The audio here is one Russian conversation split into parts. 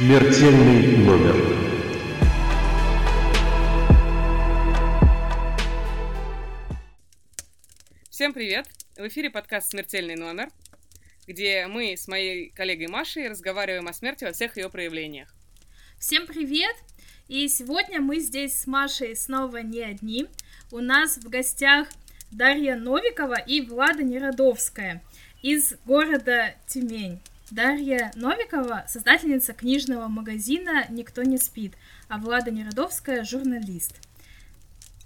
Смертельный номер. Всем привет! В эфире подкаст «Смертельный номер», где мы с моей коллегой Машей разговариваем о смерти во всех ее проявлениях. Всем привет! И сегодня мы здесь с Машей снова не одни. У нас в гостях Дарья Новикова и Влада Неродовская из города Тюмень. Дарья Новикова – создательница книжного магазина «Никто не спит», а Влада Неродовская – журналист.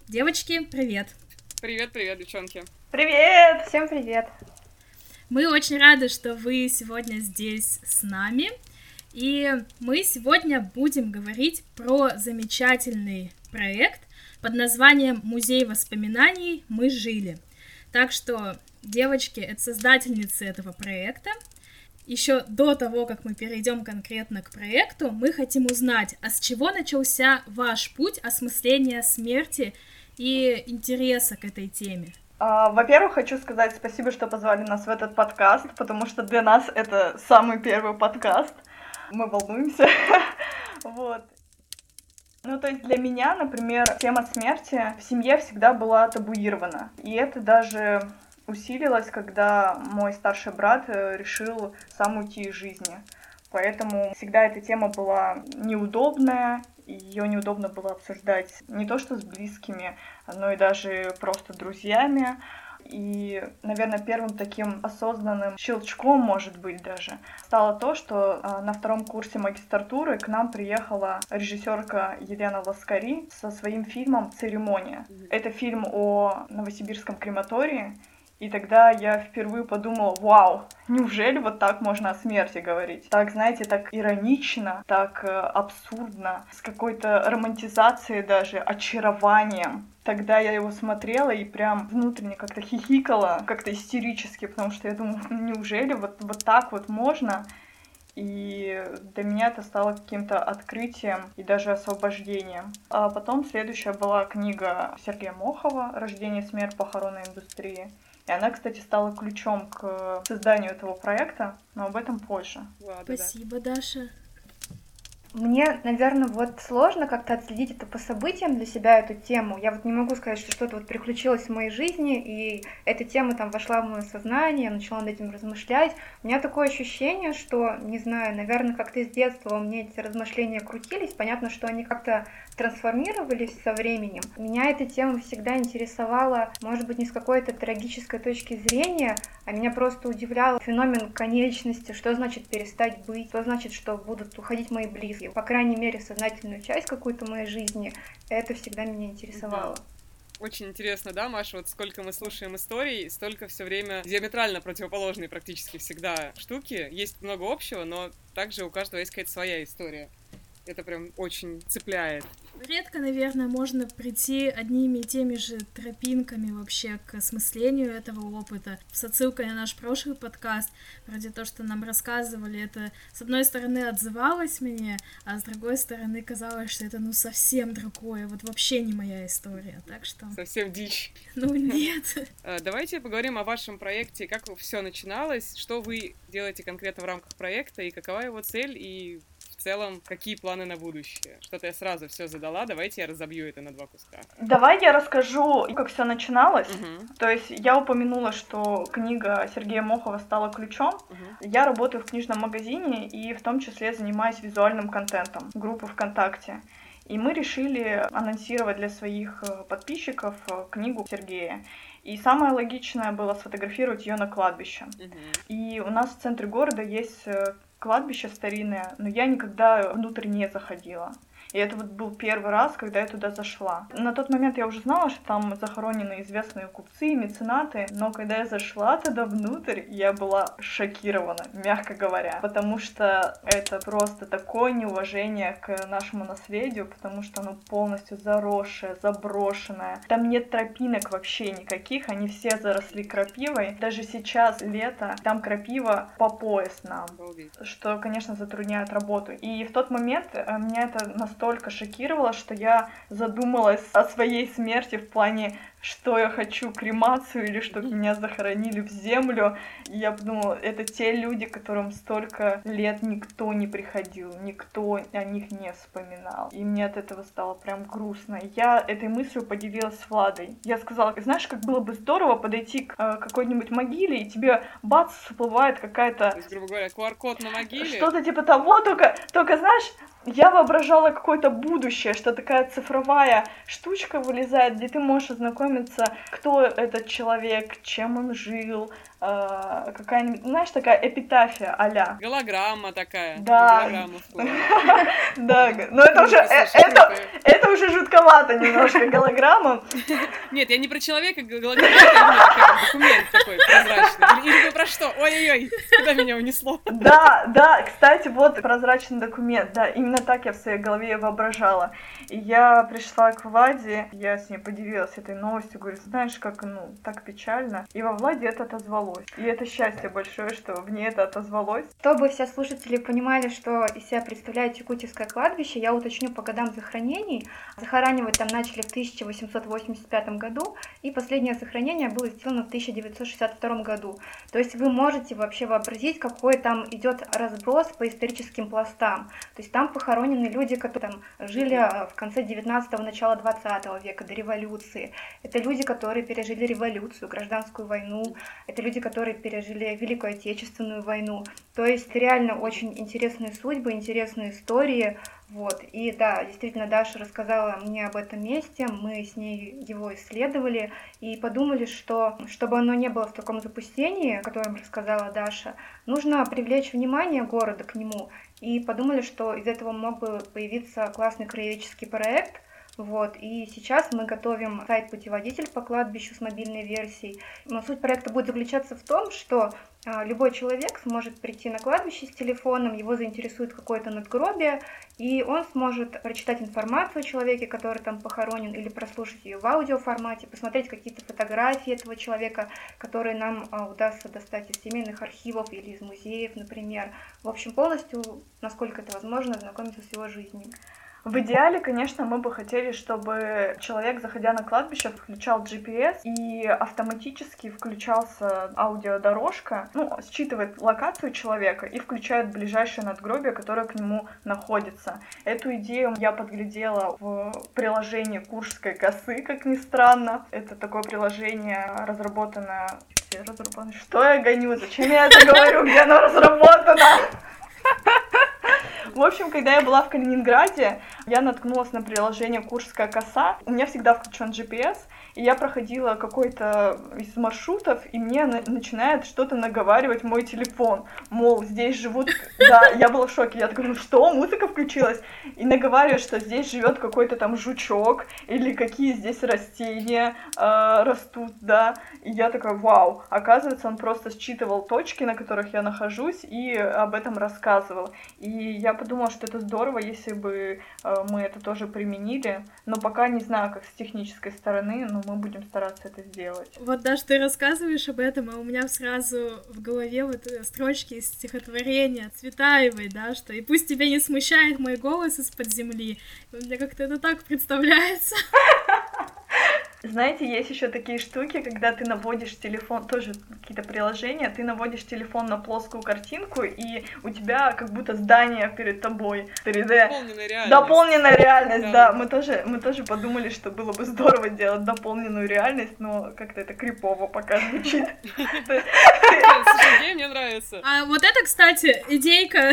Девочки, привет! Привет, привет, девчонки! Привет! Всем привет! Мы очень рады, что вы сегодня здесь с нами. И мы сегодня будем говорить про замечательный проект под названием «Музей воспоминаний. Мы жили». Так что, девочки, это создательницы этого проекта – еще до того, как мы перейдем конкретно к проекту, мы хотим узнать, а с чего начался ваш путь осмысления смерти и интереса к этой теме? А, во-первых, хочу сказать спасибо, что позвали нас в этот подкаст, потому что для нас это самый первый подкаст. Мы волнуемся. Вот. Ну, то есть для меня, например, тема смерти в семье всегда была табуирована. И это даже усилилась, когда мой старший брат э, решил сам уйти из жизни. Поэтому всегда эта тема была неудобная, ее неудобно было обсуждать не то что с близкими, но и даже просто друзьями. И, наверное, первым таким осознанным щелчком, может быть, даже, стало то, что а, на втором курсе магистратуры к нам приехала режиссерка Елена Ласкари со своим фильмом «Церемония». Это фильм о новосибирском крематории, и тогда я впервые подумала, вау, неужели вот так можно о смерти говорить? Так, знаете, так иронично, так э, абсурдно, с какой-то романтизацией даже, очарованием. Тогда я его смотрела и прям внутренне как-то хихикала, как-то истерически, потому что я думала, неужели вот, вот так вот можно? И для меня это стало каким-то открытием и даже освобождением. А потом следующая была книга Сергея Мохова «Рождение, смерть, похоронной индустрии». И она, кстати, стала ключом к созданию этого проекта, но об этом позже. Ладно, Спасибо, да. Даша. Мне, наверное, вот сложно как-то отследить это по событиям для себя, эту тему. Я вот не могу сказать, что что-то вот приключилось в моей жизни, и эта тема там вошла в мое сознание, я начала над этим размышлять. У меня такое ощущение, что, не знаю, наверное, как-то из детства у меня эти размышления крутились. Понятно, что они как-то трансформировались со временем. Меня эта тема всегда интересовала, может быть, не с какой-то трагической точки зрения, а меня просто удивлял феномен конечности, что значит перестать быть, что значит, что будут уходить мои близкие. По крайней мере, сознательную часть какую-то моей жизни, это всегда меня интересовало. Очень интересно, да, Маша, вот сколько мы слушаем историй, столько все время диаметрально противоположные практически всегда штуки. Есть много общего, но также у каждого есть какая-то своя история. Это прям очень цепляет. Редко, наверное, можно прийти одними и теми же тропинками вообще к осмыслению этого опыта. С отсылкой на наш прошлый подкаст, вроде то, что нам рассказывали, это с одной стороны отзывалось мне, а с другой стороны казалось, что это ну совсем другое, вот вообще не моя история, так что... Совсем дичь. Ну нет. А, давайте поговорим о вашем проекте, как все начиналось, что вы делаете конкретно в рамках проекта и какова его цель и целом, какие планы на будущее? Что-то я сразу все задала, давайте я разобью это на два куска. Давай я расскажу, как все начиналось. Угу. То есть я упомянула, что книга Сергея Мохова стала ключом. Угу. Я работаю в книжном магазине и в том числе занимаюсь визуальным контентом группы ВКонтакте. И мы решили анонсировать для своих э, подписчиков э, книгу Сергея. И самое логичное было сфотографировать ее на кладбище. Угу. И у нас в центре города есть э, кладбище старинное, но я никогда внутрь не заходила. И это вот был первый раз, когда я туда зашла. На тот момент я уже знала, что там захоронены известные купцы, меценаты, но когда я зашла туда внутрь, я была шокирована, мягко говоря, потому что это просто такое неуважение к нашему наследию, потому что оно полностью заросшее, заброшенное. Там нет тропинок вообще никаких, они все заросли крапивой. Даже сейчас лето, там крапива по пояс нам, что, конечно, затрудняет работу. И в тот момент э, меня это настолько настолько шокировало, что я задумалась о своей смерти в плане что я хочу кремацию или чтобы меня захоронили в землю. И я подумала, это те люди, которым столько лет никто не приходил, никто о них не вспоминал. И мне от этого стало прям грустно. Я этой мыслью поделилась с Владой. Я сказала, знаешь, как было бы здорово подойти к э, какой-нибудь могиле, и тебе бац, всплывает какая-то... Грубо говоря, QR-код на могиле? Что-то типа того, только, только знаешь, я воображала какое-то будущее, что такая цифровая штучка вылезает, где ты можешь ознакомиться, кто этот человек, чем он жил, э, какая-нибудь, знаешь, такая эпитафия а-ля. Голограмма такая. Да. Да, но это уже, э, это, уже жутковато немножко, голограмма. Нет, я не про человека, голограмма, документ такой прозрачный. Или про что? Ой-ой-ой, куда меня унесло? Да, да, кстати, вот прозрачный документ, да, именно так я в своей голове воображала. И я пришла к Владе, я с ней поделилась этой новостью, говорю, знаешь, как, ну, так печально. И во Владе это отозвалось. И это счастье большое, что в ней это отозвалось. Чтобы все слушатели понимали, что из себя представляет Якутское кладбище, я уточню по годам захоронений. Захоранивать там начали в 1885 году, и последнее захоронение было сделано в 1962 году. То есть вы можете вообще вообразить, какой там идет разброс по историческим пластам. То есть там похоронены люди, которые там жили в в конце 19-го, начала 20 века, до революции. Это люди, которые пережили революцию, гражданскую войну. Это люди, которые пережили Великую Отечественную войну. То есть реально очень интересные судьбы, интересные истории. Вот. И да, действительно, Даша рассказала мне об этом месте, мы с ней его исследовали и подумали, что чтобы оно не было в таком запустении, о котором рассказала Даша, нужно привлечь внимание города к нему и подумали, что из этого мог бы появиться классный краеведческий проект. Вот, и сейчас мы готовим сайт-путеводитель по кладбищу с мобильной версией. Но суть проекта будет заключаться в том, что а, любой человек сможет прийти на кладбище с телефоном, его заинтересует какое-то надгробие, и он сможет прочитать информацию о человеке, который там похоронен, или прослушать ее в аудиоформате, посмотреть какие-то фотографии этого человека, которые нам а, удастся достать из семейных архивов или из музеев, например. В общем, полностью, насколько это возможно, ознакомиться с его жизнью. В идеале, конечно, мы бы хотели, чтобы человек, заходя на кладбище, включал GPS и автоматически включался аудиодорожка, ну, считывает локацию человека и включает ближайшее надгробие, которое к нему находится. Эту идею я подглядела в приложении Куршской косы, как ни странно. Это такое приложение, разработанное... Что я гоню? Зачем я это говорю? Где оно разработано? В общем, когда я была в Калининграде, я наткнулась на приложение Курская коса. У меня всегда включен GPS, и я проходила какой-то из маршрутов, и мне на- начинает что-то наговаривать мой телефон. Мол, здесь живут... Да, я была в шоке. Я такая, ну что, музыка включилась? И наговаривает, что здесь живет какой-то там жучок, или какие здесь растения э, растут, да. И я такая, вау. Оказывается, он просто считывал точки, на которых я нахожусь, и об этом рассказывал. И я подумала, что это здорово, если бы э, мы это тоже применили. Но пока не знаю, как с технической стороны, но мы будем стараться это сделать. Вот даже ты рассказываешь об этом, а у меня сразу в голове вот строчки из стихотворения Цветаевой, да, что «И пусть тебя не смущает мой голос из-под земли». Мне как-то это так представляется. Знаете, есть еще такие штуки, когда ты наводишь телефон, тоже какие-то приложения, ты наводишь телефон на плоскую картинку, и у тебя как будто здание перед тобой 3D. Дополненная реальность. Дополненная реальность, да. да. Мы тоже, мы тоже подумали, что было бы здорово делать дополненную реальность, но как-то это крипово пока звучит. Слушай, мне нравится. А вот это, кстати, идейка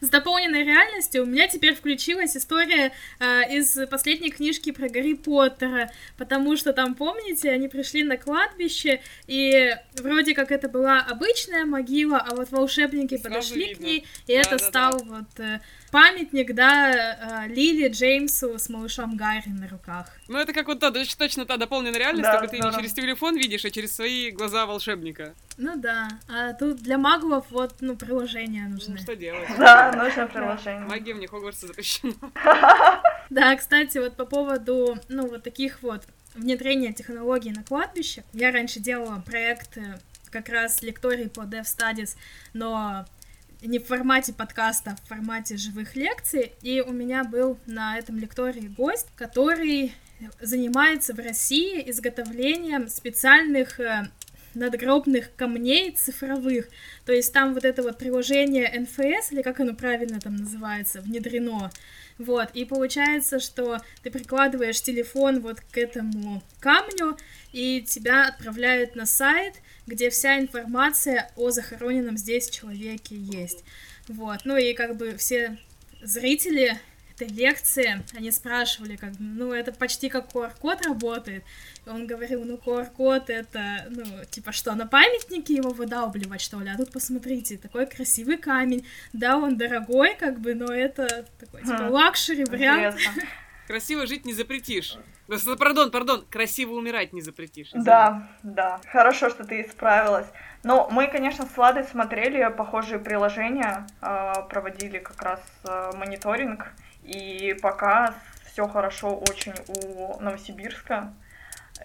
с дополненной реальностью. У меня теперь включилась история э, из последней книжки про Гарри Поттера, потому потому что там, помните, они пришли на кладбище, и вроде как это была обычная могила, а вот волшебники Сразу подошли видно. к ней, и да, это да, стал да. вот э, памятник, да, э, Лили Джеймсу с малышом Гарри на руках. Ну, это как вот та, точно та дополненная реальность, да, только ты не через телефон видишь, а через свои глаза волшебника. Ну да, а тут для магов вот, ну, приложения нужны. Ну, что делать? Да, нужно приложение. Магия в Хогвартсе запрещена. Да, кстати, вот по поводу, ну, вот таких вот внедрения технологий на кладбище. Я раньше делала проект как раз лекторий по Dev Studies, но не в формате подкаста, а в формате живых лекций. И у меня был на этом лектории гость, который занимается в России изготовлением специальных э, надгробных камней цифровых. То есть там вот это вот приложение NFS, или как оно правильно там называется, внедрено. Вот, и получается, что ты прикладываешь телефон вот к этому камню, и тебя отправляют на сайт, где вся информация о захороненном здесь человеке есть. Вот, ну и как бы все зрители лекции, они спрашивали, как, ну, это почти как QR-код работает. И он говорил, ну, QR-код это, ну, типа что, на памятнике его выдалбливать, что ли? А тут посмотрите, такой красивый камень. Да, он дорогой, как бы, но это такой, типа, хм, luxury вариант. Красиво жить не запретишь. Пардон, пардон, красиво умирать не запретишь. Извините. Да, да. Хорошо, что ты исправилась. Но мы, конечно, с Ладой смотрели похожие приложения, а, проводили как раз а, мониторинг и пока все хорошо очень у Новосибирска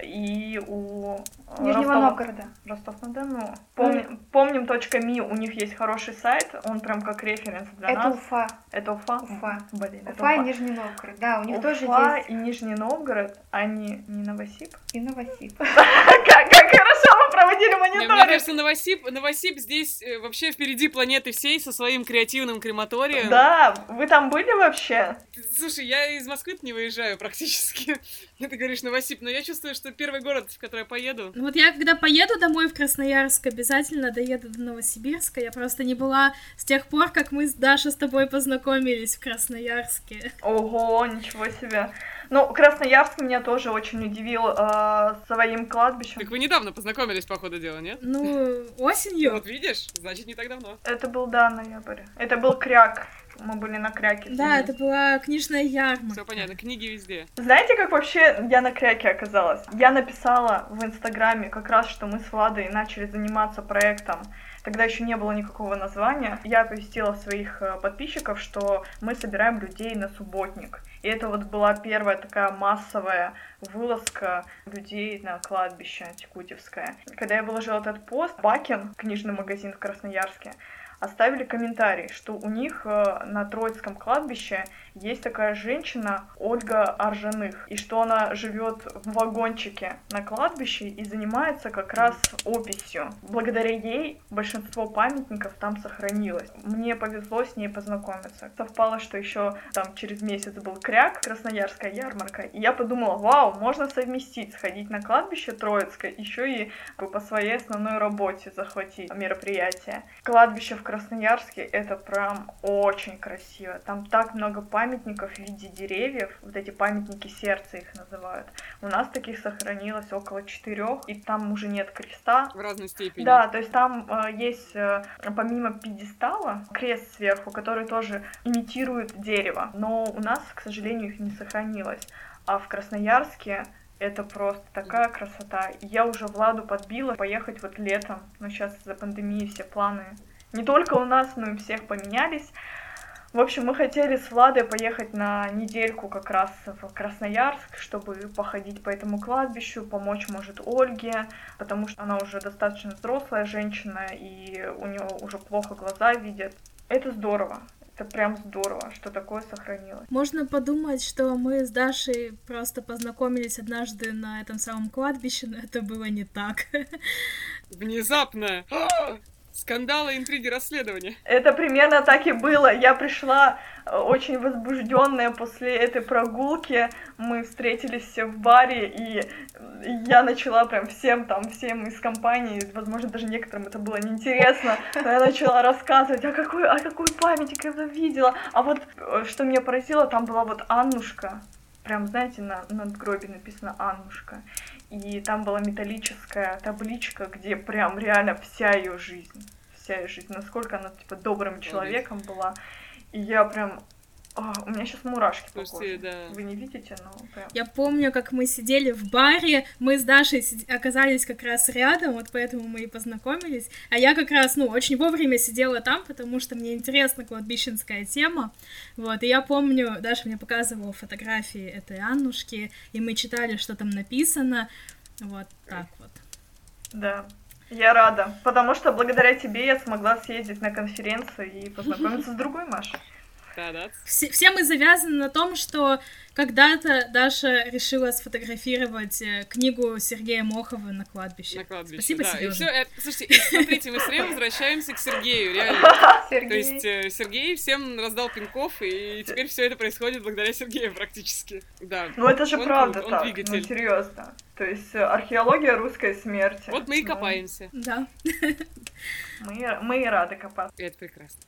и у э, Нижнего Ростов... Новгорода. Ростов-на-Дону. Помним, помним .ми, у них есть хороший сайт, он прям как референс для это нас. Уфа. Это Уфа? Уфа. Блин, Уфа, это Уфа и Нижний Новгород, да, у них Уфа тоже есть. и Нижний Новгород, а не, не Новосиб? И Новосиб. Как хорошо проводили мониторинг. Мне кажется, Новосиб, Новосиб здесь э, вообще впереди планеты всей со своим креативным крематорием. Да, вы там были вообще? Слушай, я из Москвы не выезжаю практически. Ты говоришь Новосиб, но я чувствую, что первый город, в который я поеду. Ну вот я когда поеду домой в Красноярск, обязательно доеду до Новосибирска. Я просто не была с тех пор, как мы с Дашей с тобой познакомились в Красноярске. Ого, ничего себе. Ну, Красноярск меня тоже очень удивил э, своим кладбищем. Так вы недавно познакомились, по ходу дела, нет? Ну, осенью. Вот видишь, значит, не так давно. Это был, да, ноябрь. Это был кряк. Мы были на кряке. Да, это была книжная ярмарка. Все понятно, книги везде. Знаете, как вообще я на кряке оказалась? Я написала в Инстаграме как раз, что мы с Владой начали заниматься проектом Тогда еще не было никакого названия. Я оповестила своих э, подписчиков, что мы собираем людей на субботник. И это вот была первая такая массовая вылазка людей на кладбище Текутевское. Когда я выложила этот пост, Бакин, книжный магазин в Красноярске, оставили комментарий, что у них э, на Троицком кладбище есть такая женщина Ольга Аржаных, и что она живет в вагончике на кладбище и занимается как раз описью. Благодаря ей большинство памятников там сохранилось. Мне повезло с ней познакомиться. Совпало, что еще там через месяц был кряк, Красноярская ярмарка, и я подумала, вау, можно совместить, сходить на кладбище Троицкое, еще и по своей основной работе захватить мероприятие. Кладбище в Красноярске это прям очень красиво. Там так много памятников в виде деревьев, вот эти памятники сердца их называют. У нас таких сохранилось около четырех, и там уже нет креста. В разной степени. Да, то есть там э, есть э, помимо пьедестала крест сверху, который тоже имитирует дерево, но у нас, к сожалению, их не сохранилось. А в Красноярске это просто такая красота. Я уже Владу подбила поехать вот летом, но сейчас из-за пандемии все планы не только у нас, но и всех поменялись. В общем, мы хотели с Владой поехать на недельку как раз в Красноярск, чтобы походить по этому кладбищу, помочь, может, Ольге, потому что она уже достаточно взрослая женщина, и у нее уже плохо глаза видят. Это здорово. Это прям здорово, что такое сохранилось. Можно подумать, что мы с Дашей просто познакомились однажды на этом самом кладбище, но это было не так. Внезапно! Скандалы, интриги, расследования. Это примерно так и было. Я пришла э, очень возбужденная после этой прогулки. Мы встретились все в баре, и я начала прям всем там, всем из компании, возможно, даже некоторым это было неинтересно, но я начала рассказывать, а какой, а какой памятник я там видела. А вот, э, что меня поразило, там была вот Аннушка, прям, знаете, на надгробе написано Аннушка. И там была металлическая табличка, где прям реально вся ее жизнь. Вся ее жизнь. Насколько она, типа, добрым человеком была. И я прям а, у меня сейчас мурашки по коже. Да. Вы не видите, но прям... Я помню, как мы сидели в баре, мы с Дашей оказались как раз рядом, вот поэтому мы и познакомились. А я как раз, ну, очень вовремя сидела там, потому что мне интересна кладбищенская тема. Вот, и я помню, Даша мне показывала фотографии этой Аннушки, и мы читали, что там написано. Вот так вот. Да. Я рада, потому что благодаря тебе я смогла съездить на конференцию и познакомиться с другой Машей. Да, да. Все, все мы завязаны на том, что когда-то Даша решила сфотографировать э, книгу Сергея Мохова на кладбище. На кладбище, Спасибо, да. И Серёжа. всё, это- слушайте, и смотрите, мы с Рей возвращаемся к Сергею, реально. То Сергей. есть э, Сергей всем раздал пинков, и теперь все это происходит благодаря Сергею практически. Да. Ну это же Он правда крут, он так, ну двигатель. серьезно. То есть э, археология русской смерти. Вот мы и Ну, копаемся. Да. мы, мы и рады копаться. И это прекрасно.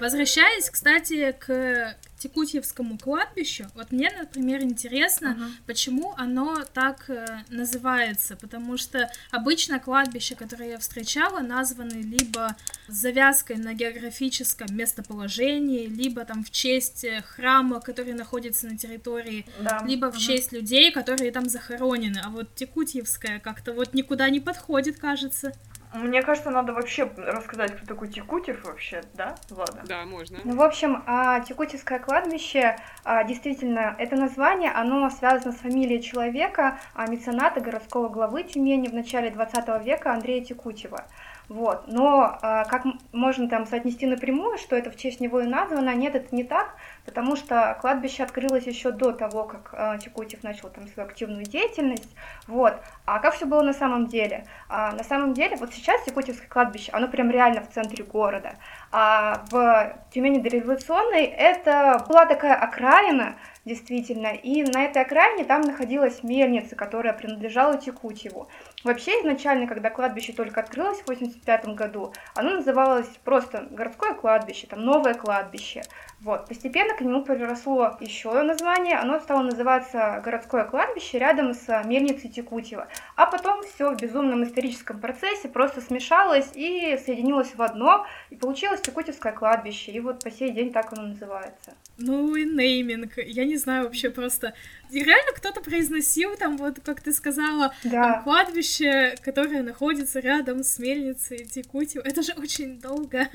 Возвращаясь, кстати, к Текутьевскому кладбищу, вот мне, например, интересно, почему оно так э, называется, потому что обычно кладбища, которые я встречала, названы либо с завязкой на географическом местоположении, либо там в честь э, храма, который находится на территории, Да. либо в Мгм. честь людей, которые там захоронены, а вот Текутьевская как-то вот никуда не подходит, кажется. Мне кажется, надо вообще рассказать, кто такой Текутев вообще, да, Влада? Да, можно. Ну, в общем, а, Текутевское кладбище, а, действительно, это название, оно связано с фамилией человека, а, мецената городского главы Тюмени в начале 20 века Андрея Текутева. Вот. Но а, как можно там соотнести напрямую, что это в честь него и названо, нет, это не так, потому что кладбище открылось еще до того, как а, Текутев начал там свою активную деятельность. Вот. А как все было на самом деле? А, на самом деле, вот сейчас Текутевское кладбище, оно прям реально в центре города. А в Тюмени дореволюционной это была такая окраина, действительно, и на этой окраине там находилась мельница, которая принадлежала Текутьеву. Вообще, изначально, когда кладбище только открылось в 85 году, оно называлось просто городское кладбище, там новое кладбище. Вот. Постепенно к нему переросло еще название, оно стало называться городское кладбище рядом с мельницей Текутьева. А потом все в безумном историческом процессе просто смешалось и соединилось в одно, и получилось Текутьевское кладбище, и вот по сей день так оно называется. Ну и нейминг, я не знаю вообще просто. И реально кто-то произносил там, вот как ты сказала, там Да, кладбище, которое находится рядом с мельницей Текутью. Это же очень долго.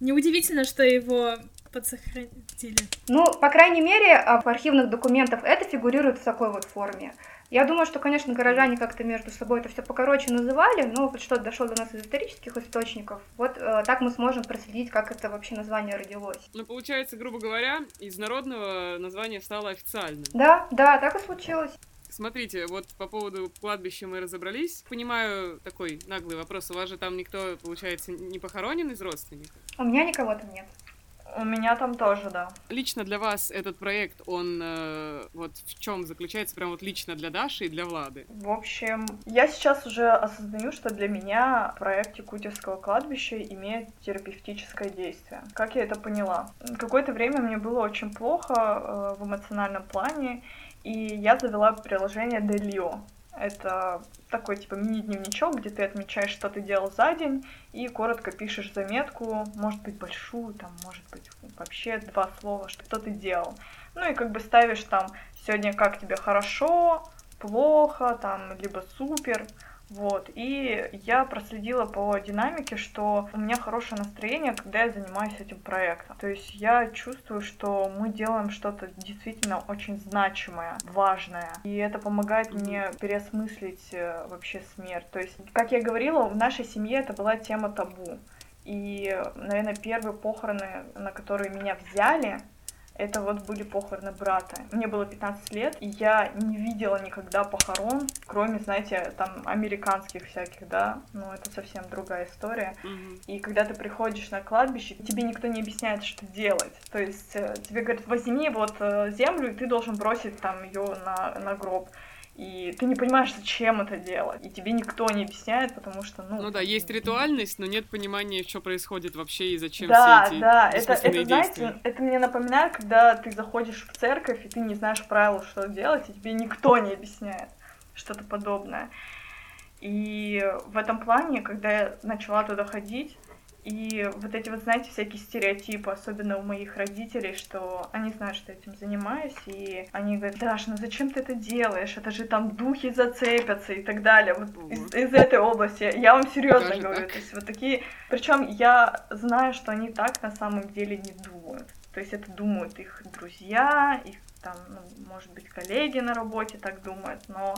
Неудивительно, что его подсохранили. ну, по крайней мере, а, в архивных документах это фигурирует в такой вот форме. Я думаю, что, конечно, горожане как-то между собой это все покороче называли, но вот что дошло до нас из исторических источников, вот э, так мы сможем проследить, как это вообще название родилось. Ну, получается, грубо говоря, из народного название стало официальным. Да, да, так и случилось. Смотрите, вот по поводу кладбища мы разобрались. Понимаю, такой наглый вопрос. У вас же там никто, получается, не похоронен из родственников? У меня никого там нет. У меня там тоже, да. Лично для вас этот проект, он э, вот в чем заключается, прям вот лично для Даши и для Влады? В общем, я сейчас уже осознаю, что для меня проект Якутьевского кладбища имеет терапевтическое действие. Как я это поняла? Какое-то время мне было очень плохо э, в эмоциональном плане, и я завела приложение Delio. Это такой типа мини-дневничок, где ты отмечаешь, что ты делал за день, и коротко пишешь заметку, может быть большую, там, может быть вообще два слова, что ты делал. Ну и как бы ставишь там сегодня как тебе хорошо, плохо, там, либо супер. Вот, и я проследила по динамике, что у меня хорошее настроение, когда я занимаюсь этим проектом. То есть я чувствую, что мы делаем что-то действительно очень значимое, важное. И это помогает мне переосмыслить э, вообще смерть. То есть, как я говорила, в нашей семье это была тема табу. И, наверное, первые похороны, на которые меня взяли, это вот были похороны брата. Мне было 15 лет, и я не видела никогда похорон, кроме, знаете, там, американских всяких, да, ну, это совсем другая история. Мгм. И когда ты приходишь на кладбище, тебе никто не объясняет, что делать. То есть э, тебе говорят, возьми вот э, землю, и ты должен бросить там ее на, на гроб. И ты не понимаешь, зачем это делать. И тебе никто не объясняет, потому что, ну... Ну да, есть ритуальность, но нет понимания, что происходит вообще и зачем Да, все эти да, это, бессмысленные это, знаете, это мне напоминает, когда ты заходишь в церковь, и ты не знаешь правил, что делать, и тебе никто не объясняет что-то подобное. И в этом плане, когда я начала туда ходить, и вот эти вот, знаете, всякие стереотипы, особенно у моих родителей, что они знают, что я этим занимаюсь, и они говорят, Даш, ну зачем ты это делаешь? Это же там духи зацепятся и так далее. Вот из, из этой области. Я вам серьезно Даже говорю. так? То есть вот такие... Причем я знаю, что они так на самом деле не думают. То есть это думают их друзья, их там, ну, может быть, коллеги на работе так думают, но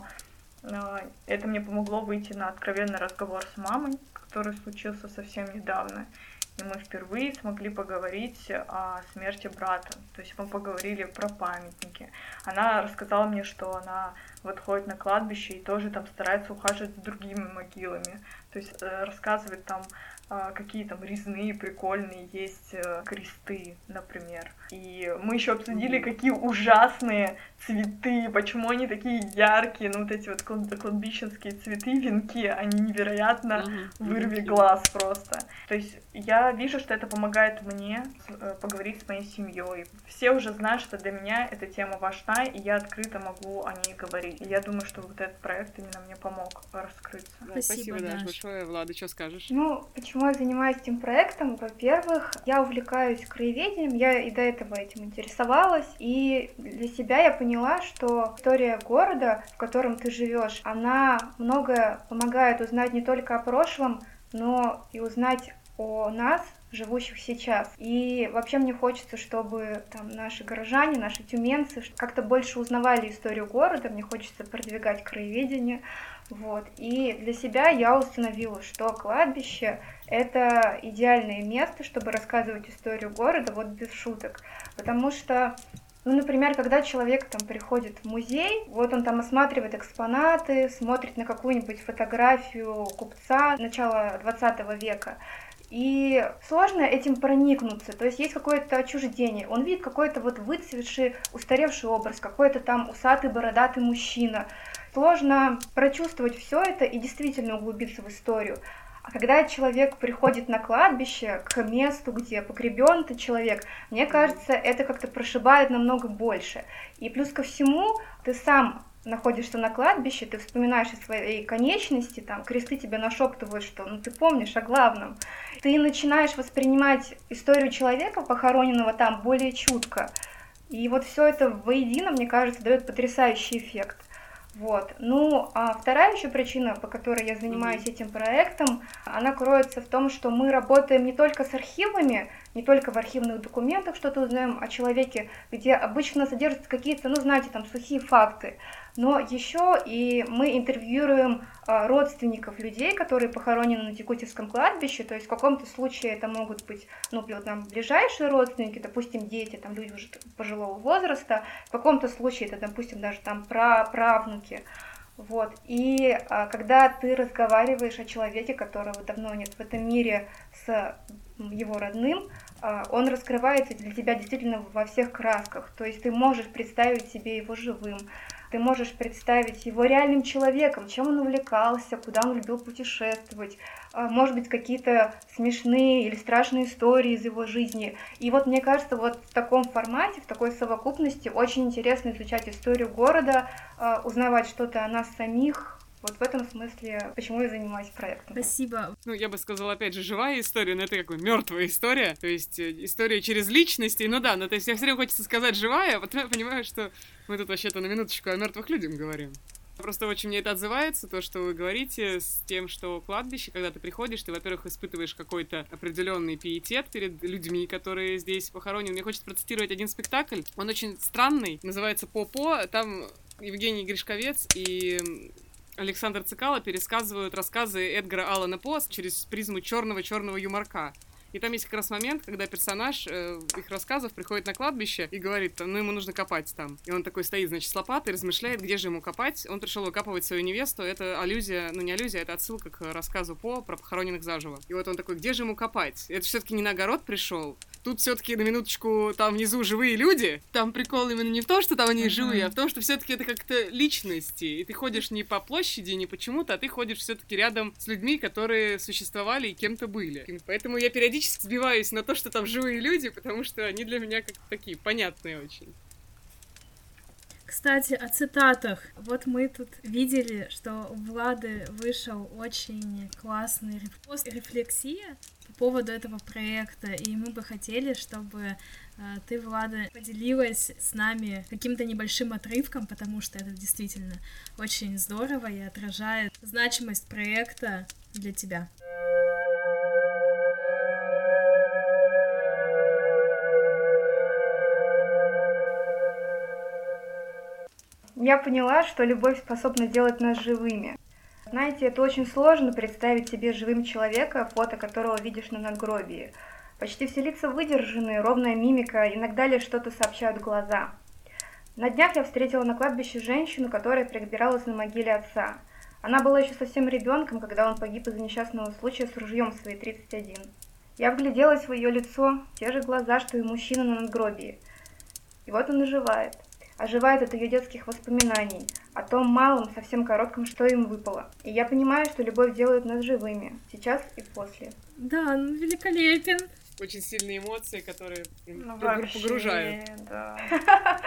э, это мне помогло выйти на откровенный разговор с мамой, который случился совсем недавно. И мы впервые смогли поговорить о смерти брата. То есть мы поговорили про памятники. Она рассказала мне, что она вот ходит на кладбище и тоже там старается ухаживать за другими могилами. То есть э, рассказывает там а, какие там резные, прикольные есть э, кресты, например. И мы еще обсудили, какие ужасные цветы, почему они такие яркие, ну вот эти вот кладбищенские цветы, венки, они невероятно вырви глаз просто. То есть я вижу, что это помогает мне э, поговорить с моей семьей. Все уже знают, что для меня эта тема важна, и я открыто могу о ней говорить. И я думаю, что вот этот проект именно мне помог раскрыться. Спасибо, Спасибо Даш, большое. Влада, что скажешь? Ну, почему я занимаюсь этим проектом? Во-первых, я увлекаюсь краеведением, я и до этого этим интересовалась, и для себя я поняла, что история города, в котором ты живешь, она многое помогает узнать не только о прошлом, но и узнать о нас, живущих сейчас. И вообще мне хочется, чтобы там наши горожане, наши тюменцы как-то больше узнавали историю города, мне хочется продвигать краеведение, вот. И для себя я установила, что кладбище — это идеальное место, чтобы рассказывать историю города, вот без шуток. Потому что ну, например, когда человек там приходит в музей, вот он там осматривает экспонаты, смотрит на какую-нибудь фотографию купца начала 20 века, и сложно этим проникнуться, то есть есть какое-то отчуждение. Он видит какой-то вот выцветший, устаревший образ, какой-то там усатый, бородатый мужчина. Сложно прочувствовать все это и действительно углубиться в историю. А когда человек приходит на кладбище, к месту, где погребен этот человек, мне кажется, это как-то прошибает намного больше. И плюс ко всему, ты сам находишься на кладбище, ты вспоминаешь о своей конечности, там кресты тебе нашептывают, что ну ты помнишь о главном. Ты начинаешь воспринимать историю человека, похороненного там, более чутко. И вот все это воедино, мне кажется, дает потрясающий эффект. Вот. Ну, а вторая еще причина, по которой я занимаюсь mm-hmm. этим проектом, она кроется в том, что мы работаем не только с архивами, не только в архивных документах что-то узнаем о человеке, где обычно содержатся какие-то, ну, знаете, там, сухие факты, но еще и мы интервьюируем а, родственников людей, которые похоронены на Текутевском кладбище, то есть в каком-то случае это могут быть, ну, вот нам ближайшие родственники, допустим, дети, там, люди уже пожилого возраста, в каком-то случае это, допустим, даже там правнуки, вот. И а, когда ты разговариваешь о человеке, которого давно нет в этом мире, с его родным, а, он раскрывается для тебя действительно во всех красках. То есть ты можешь представить себе его живым, ты можешь представить его реальным человеком, чем он увлекался, куда он любил путешествовать, а, может быть, какие-то смешные или страшные истории из его жизни. И вот мне кажется, вот в таком формате, в такой совокупности очень интересно изучать историю города, а, узнавать что-то о нас самих, вот в этом смысле, почему я занимаюсь проектом. Спасибо. Ну, я бы сказала, опять же, живая история, но это как бы мертвая история, то есть э, история через личности. Ну да, ну то есть мне все время хочется сказать живая, а потом я понимаю, что мы тут вообще-то на минуточку о мертвых людях говорим. Просто очень мне это отзывается, то, что вы говорите, с тем, что кладбище, когда ты приходишь, ты, во-первых, испытываешь какой-то определенный пиетет перед людьми, которые здесь похоронены. Мне хочется процитировать один спектакль. Он очень странный, называется «По-по». Там Евгений Гришковец и Александр Цикало пересказывают рассказы Эдгара Аллана По через призму черного-черного юморка. И там есть как раз момент, когда персонаж э, их рассказов приходит на кладбище и говорит, ну ему нужно копать там. И он такой стоит, значит, с лопатой, размышляет, где же ему копать. Он пришел выкапывать свою невесту. Это аллюзия, ну не аллюзия, это отсылка к рассказу По про похороненных заживо. И вот он такой, где же ему копать? Это все-таки не на огород пришел, Тут все-таки на минуточку там внизу живые люди. Там прикол именно не в том, что там они uh-huh. живые, а в том, что все-таки это как-то личности. И ты ходишь не по площади, не почему-то, а ты ходишь все-таки рядом с людьми, которые существовали и кем-то были. Поэтому я периодически сбиваюсь на то, что там живые люди, потому что они для меня как-то такие понятные очень. Кстати, о цитатах. Вот мы тут видели, что у Влады вышел очень классный пост рефлексия по поводу этого проекта, и мы бы хотели, чтобы э, ты, Влада, поделилась с нами каким-то небольшим отрывком, потому что это действительно очень здорово и отражает значимость проекта для тебя. Я поняла, что любовь способна делать нас живыми. Знаете, это очень сложно представить себе живым человека, фото которого видишь на надгробии. Почти все лица выдержаны, ровная мимика, иногда лишь что-то сообщают глаза. На днях я встретила на кладбище женщину, которая прибиралась на могиле отца. Она была еще совсем ребенком, когда он погиб из-за несчастного случая с ружьем в свои 31. Я вгляделась в ее лицо, те же глаза, что и мужчина на надгробии. И вот он оживает. Оживает от ее детских воспоминаний, о том малом, совсем коротком, что им выпало. И я понимаю, что любовь делает нас живыми, сейчас и после. Да, он великолепен. Очень сильные эмоции, которые Ну, погружают. вообще, да.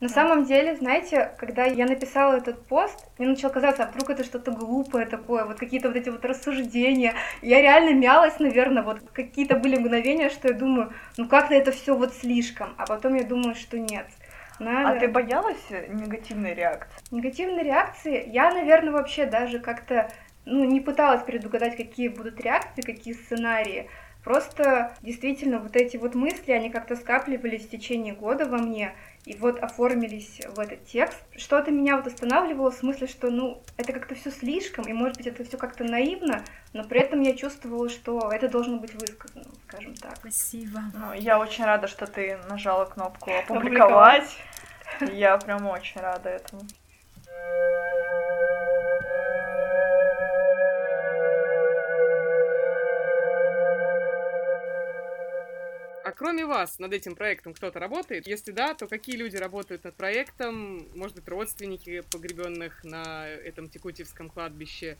На самом деле, знаете, когда я написала этот пост, мне начало казаться, а вдруг это что-то глупое такое, вот какие-то вот эти вот рассуждения. Я реально мялась, наверное, вот какие-то были мгновения, что я думаю, ну как-то это все вот слишком, а потом я думаю, что нет. Надо... А ты боялась негативной реакции? Негативные реакции, я, наверное, вообще даже как-то, ну, не пыталась предугадать, какие будут реакции, какие сценарии. Просто действительно вот эти вот мысли, они как-то скапливались в течение года во мне, и вот оформились в этот текст. Что-то меня вот останавливало в смысле, что, ну, это как-то все слишком, и, может быть, это все как-то наивно, но при этом я чувствовала, что это должно быть высказано, скажем так. Спасибо. Ну, я очень рада, что ты нажала кнопку опубликовать. Я прям очень рада этому. Кроме вас над этим проектом кто-то работает? Если да, то какие люди работают над проектом? Может быть, родственники погребенных на этом Текутевском кладбище?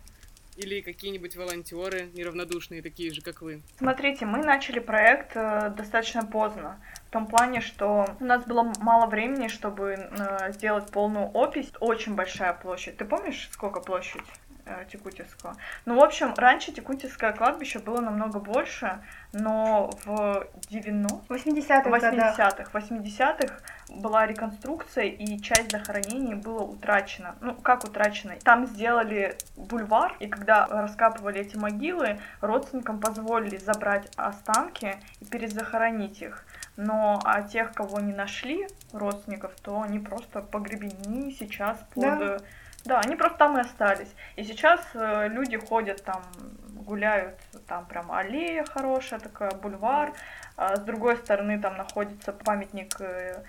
Или какие-нибудь волонтеры, неравнодушные, такие же, как вы? Смотрите, мы начали проект э, достаточно поздно. В том плане, что у нас было мало времени, чтобы э, сделать полную опись. Очень большая площадь. Ты помнишь, сколько площадь? Э, Текутевского. Ну, в общем, раньше Текутевское кладбище было намного больше, но в 90 80-х годах. 80-х, 80-х была реконструкция, и часть захоронений была утрачена. Ну, как утрачена? Там сделали бульвар, и когда раскапывали эти могилы, родственникам позволили забрать останки и перезахоронить их. Но а тех, кого не нашли, родственников, то они просто погребены сейчас под... Да. Да, они просто там и остались. И сейчас э, люди ходят там, гуляют, там прям аллея хорошая такая, бульвар. А с другой стороны там находится памятник э,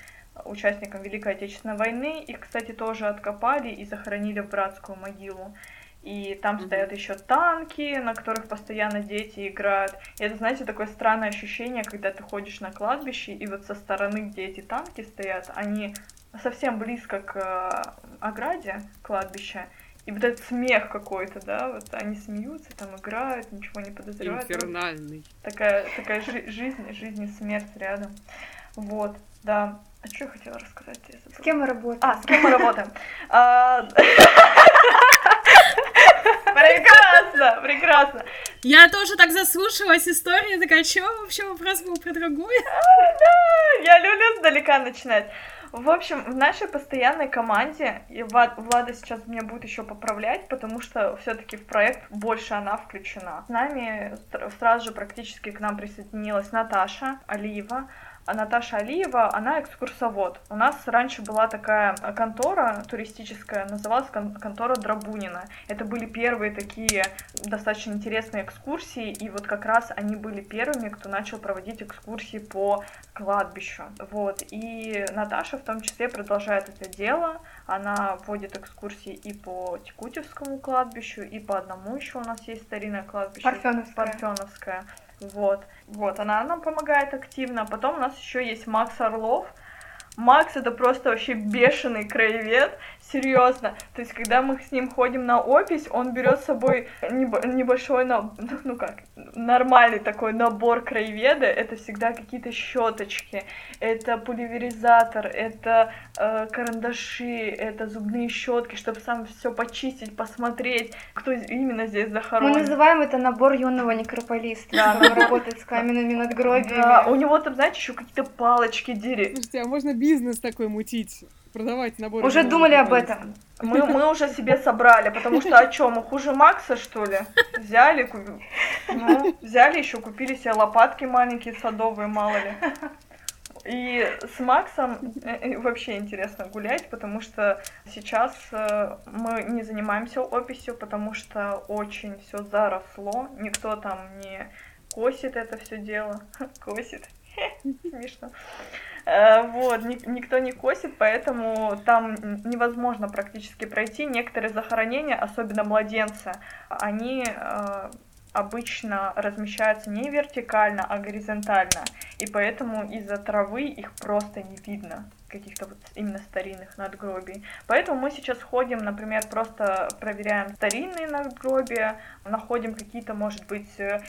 участникам Великой Отечественной войны. Их, кстати, тоже откопали и захоронили в братскую могилу. И там Мгм. стоят еще танки, на которых постоянно дети играют. И это, знаете, такое странное ощущение, когда ты ходишь на кладбище, и вот со стороны, где эти танки стоят, они совсем близко к э, ограде кладбища. И вот этот смех какой-то, да, вот они смеются, там играют, ничего не подозревают. Вот Инфернальный. такая, такая жи- жизнь, жизнь и смерть рядом. Вот, да. А что я хотела рассказать? Я забыла. С кем мы работаем? А, с кем мы работаем? Прекрасно, прекрасно. Я тоже так заслушалась историю, такая, чего вообще вопрос был про другую? Я люблю сдалека начинать. В общем, в нашей постоянной команде, и Ва- Влада сейчас меня будет еще поправлять, потому что все-таки в проект больше она включена. С нами сразу же практически к нам присоединилась Наташа Алиева. А Наташа Алиева, она экскурсовод. У нас раньше была такая контора туристическая, называлась кон- контора Драбунина. Это были первые такие достаточно интересные экскурсии, и вот как раз они были первыми, кто начал проводить экскурсии по кладбищу. Вот. И Наташа в том числе продолжает это дело. Она вводит экскурсии и по Текутевскому кладбищу, и по одному еще у нас есть старинное кладбище. Парфеновское. Парфеновское. Вот. Вот, она нам помогает активно. Потом у нас еще есть Макс Орлов. Макс это просто вообще бешеный краевед, серьезно. То есть, когда мы с ним ходим на опись, он берет с собой небо- небольшой, ну как, нормальный такой набор краеведа. Это всегда какие-то щеточки, это пульверизатор, это э, карандаши, это зубные щетки, чтобы сам все почистить, посмотреть, кто именно здесь Мы захоронен. называем это набор юного некрополиста, Да. который работает с каменными надгробиями. Да, у него там, знаете, еще какие-то палочки дери. Слушайте, а можно бизнес такой мутить? Продавать наборы. Уже думали об этом. Мы, мы уже себе собрали, потому что о чем? Мы хуже Макса, что ли? Взяли, ку- ну, взяли еще, купили себе лопатки маленькие садовые, мало ли. И с Максом э, э, вообще интересно гулять, потому что сейчас э, мы не занимаемся описью, потому что очень все заросло, никто там не косит это все дело, косит, смешно. Вот, никто не косит, поэтому там невозможно практически пройти. Некоторые захоронения, особенно младенцы, они обычно размещаются не вертикально, а горизонтально, и поэтому из-за травы их просто не видно, каких-то вот именно старинных надгробий. Поэтому мы сейчас ходим, например, просто проверяем старинные надгробия, находим какие-то, может быть, э,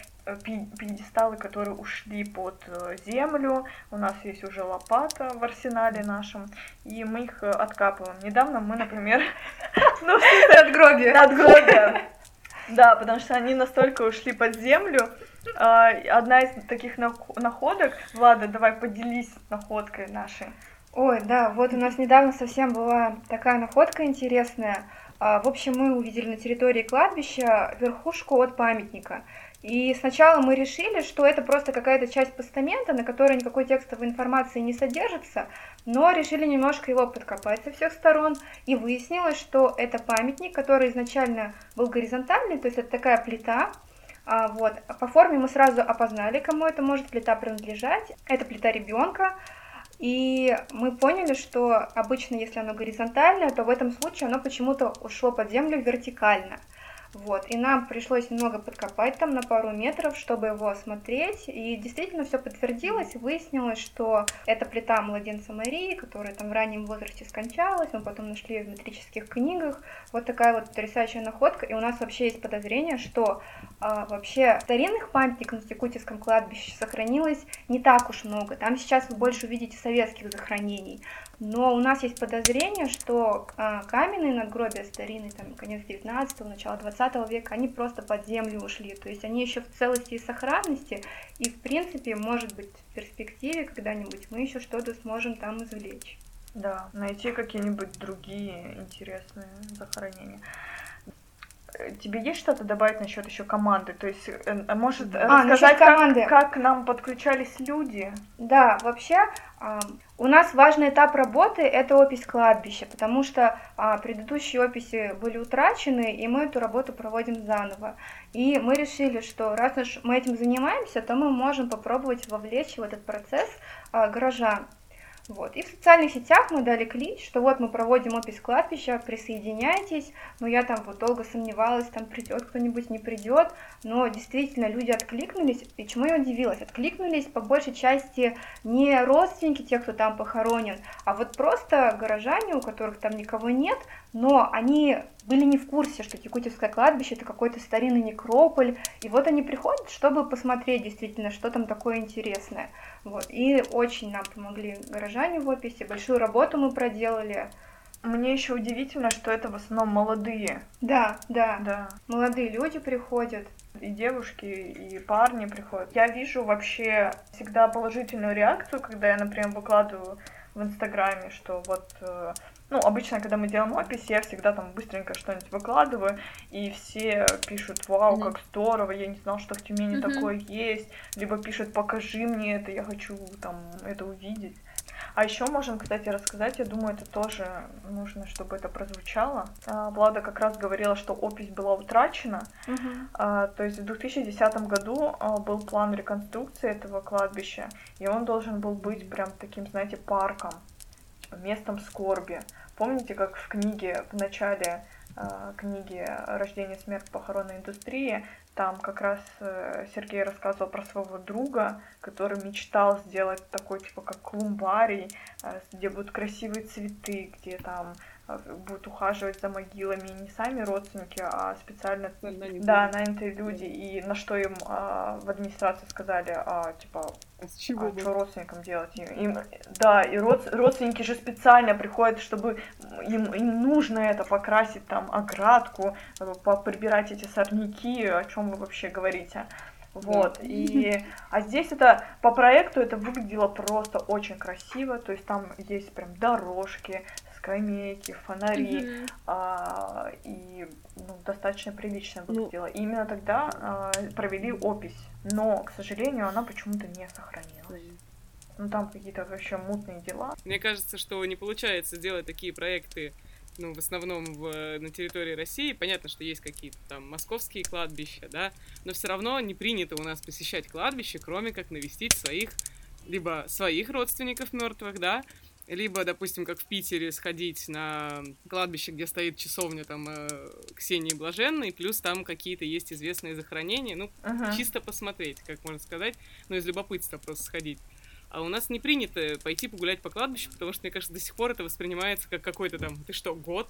пьедесталы, которые ушли под э, землю. У нас есть уже лопата в арсенале нашем, и мы их э, откапываем. Недавно мы, например... Ну, надгробие. Надгробие. Да, потому что они настолько ушли под землю. А, одна из таких находок, Влада, давай поделись находкой нашей. Ой, да, вот у нас недавно совсем была такая находка интересная. А, в общем, мы увидели на территории кладбища верхушку от памятника. И сначала мы решили, что это просто какая-то часть постамента, на которой никакой текстовой информации не содержится, но решили немножко его подкопать со всех сторон, и выяснилось, что это памятник, который изначально был горизонтальный, то есть это такая плита, а, вот. По форме мы сразу опознали, кому это может плита принадлежать. Это плита ребенка. И мы поняли, что обычно, если оно горизонтальное, то в этом случае оно почему-то ушло под землю вертикально. Вот, и нам пришлось немного подкопать там на пару метров, чтобы его осмотреть, и действительно все подтвердилось, выяснилось, что это плита младенца Марии, которая там в раннем возрасте скончалась, мы потом нашли ее в метрических книгах, вот такая вот потрясающая находка, и у нас вообще есть подозрение, что а, вообще старинных памятников на Текутинском кладбище сохранилось не так уж много, там сейчас вы больше увидите советских захоронений, но у нас есть подозрение, что а, каменные надгробия старинные, там, конец 19-го, начало 20 века, они просто под землю ушли. То есть они еще в целости и сохранности, и, в принципе, может быть, в перспективе когда-нибудь мы еще что-то сможем там извлечь. Да, найти какие-нибудь другие интересные захоронения тебе есть что-то добавить насчет еще команды? То есть, э, может, а, рассказать, как, как нам подключались люди? Да, вообще э, у нас важный этап работы это опись кладбища, потому что э, предыдущие описи были утрачены, и мы эту работу проводим заново. И мы решили, что раз уж мы этим занимаемся, то мы можем попробовать вовлечь в этот процесс э, горожан. Вот. И в социальных сетях мы дали клич, что вот мы проводим опись кладбища, присоединяйтесь. Но я там вот долго сомневалась, там придет кто-нибудь, не придет. Но действительно люди откликнулись. И чему я удивилась? Откликнулись по большей части не родственники тех, кто там похоронен, а вот просто горожане, у которых там никого нет, но они были не в курсе, что Якутевское кладбище это какой-то старинный некрополь, и вот они приходят, чтобы посмотреть действительно, что там такое интересное. Вот. И очень нам помогли горожане в описи, большую работу мы проделали. Мне еще удивительно, что это в основном молодые. Да, да, да. Молодые люди приходят. И девушки, и парни приходят. Я вижу вообще всегда положительную реакцию, когда я, например, выкладываю в Инстаграме, что вот э, ну, обычно, когда мы делаем опись, я всегда там быстренько что-нибудь выкладываю, и все пишут, вау, mm-hmm. как здорово, я не знал, что в Тюмени mm-hmm. такое есть, либо пишут, покажи мне это, я хочу там это увидеть. А еще можем, кстати, рассказать, я думаю, это тоже нужно, чтобы это прозвучало. А, Влада как раз говорила, что опись была утрачена. Uh-huh. То есть в 2010 году а, был план реконструкции этого кладбища, и он должен был быть прям таким, знаете, парком, местом скорби. Помните, как в книге, в начале э, книги «Рождение, смерть, похоронной индустрии» там как раз э, Сергей рассказывал про своего друга, который мечтал сделать такой, типа, как клумбарий, э, где будут красивые цветы, где там будут ухаживать за могилами не сами родственники, а специально да, нанятые люди. И на что им а, в администрации сказали, а, типа, а с чего а что родственникам делать? Им, им, да, и род, родственники же специально приходят, чтобы им, им нужно это покрасить там оградку, э, прибирать эти сорняки, о чем вы вообще говорите. Вот, да. и, а здесь это, по проекту это выглядело просто очень красиво, то есть там есть прям дорожки, скамейки, фонари, mm-hmm. а, и ну, достаточно прилично выглядело. Ну, и именно тогда а, провели опись, но, к сожалению, она почему-то не сохранилась. Ну там какие-то вообще мутные дела. Мне кажется, что не получается сделать такие проекты ну, в основном в, на территории России. Понятно, что есть какие-то там московские кладбища, да, но все равно не принято у нас посещать кладбище, кроме как навестить своих, либо своих родственников мертвых, да, либо, допустим, как в Питере, сходить на кладбище, где стоит часовня там э, Ксении Блаженной, плюс там какие-то есть известные захоронения, ну, uh-huh. чисто посмотреть, как можно сказать, ну, из любопытства просто сходить. А у нас не принято пойти погулять по кладбищу, потому что, мне кажется, до сих пор это воспринимается как какой-то там, ты что, год?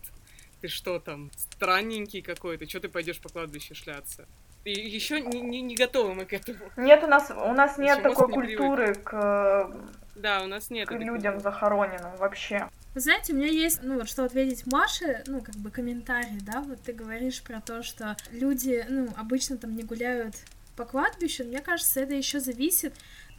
Ты что там, странненький какой-то, что ты пойдешь по кладбищу шляться? Еще не, не, не готовы мы к этому. Нет, у нас у нас нет Еще такой культуры к да, у нас нет к людям захороненным вообще. Вы знаете, у меня есть, ну вот, что ответить Маше, ну, как бы комментарий, да, вот ты говоришь про то, что люди, ну, обычно там не гуляют по кладбищу, мне кажется, это еще зависит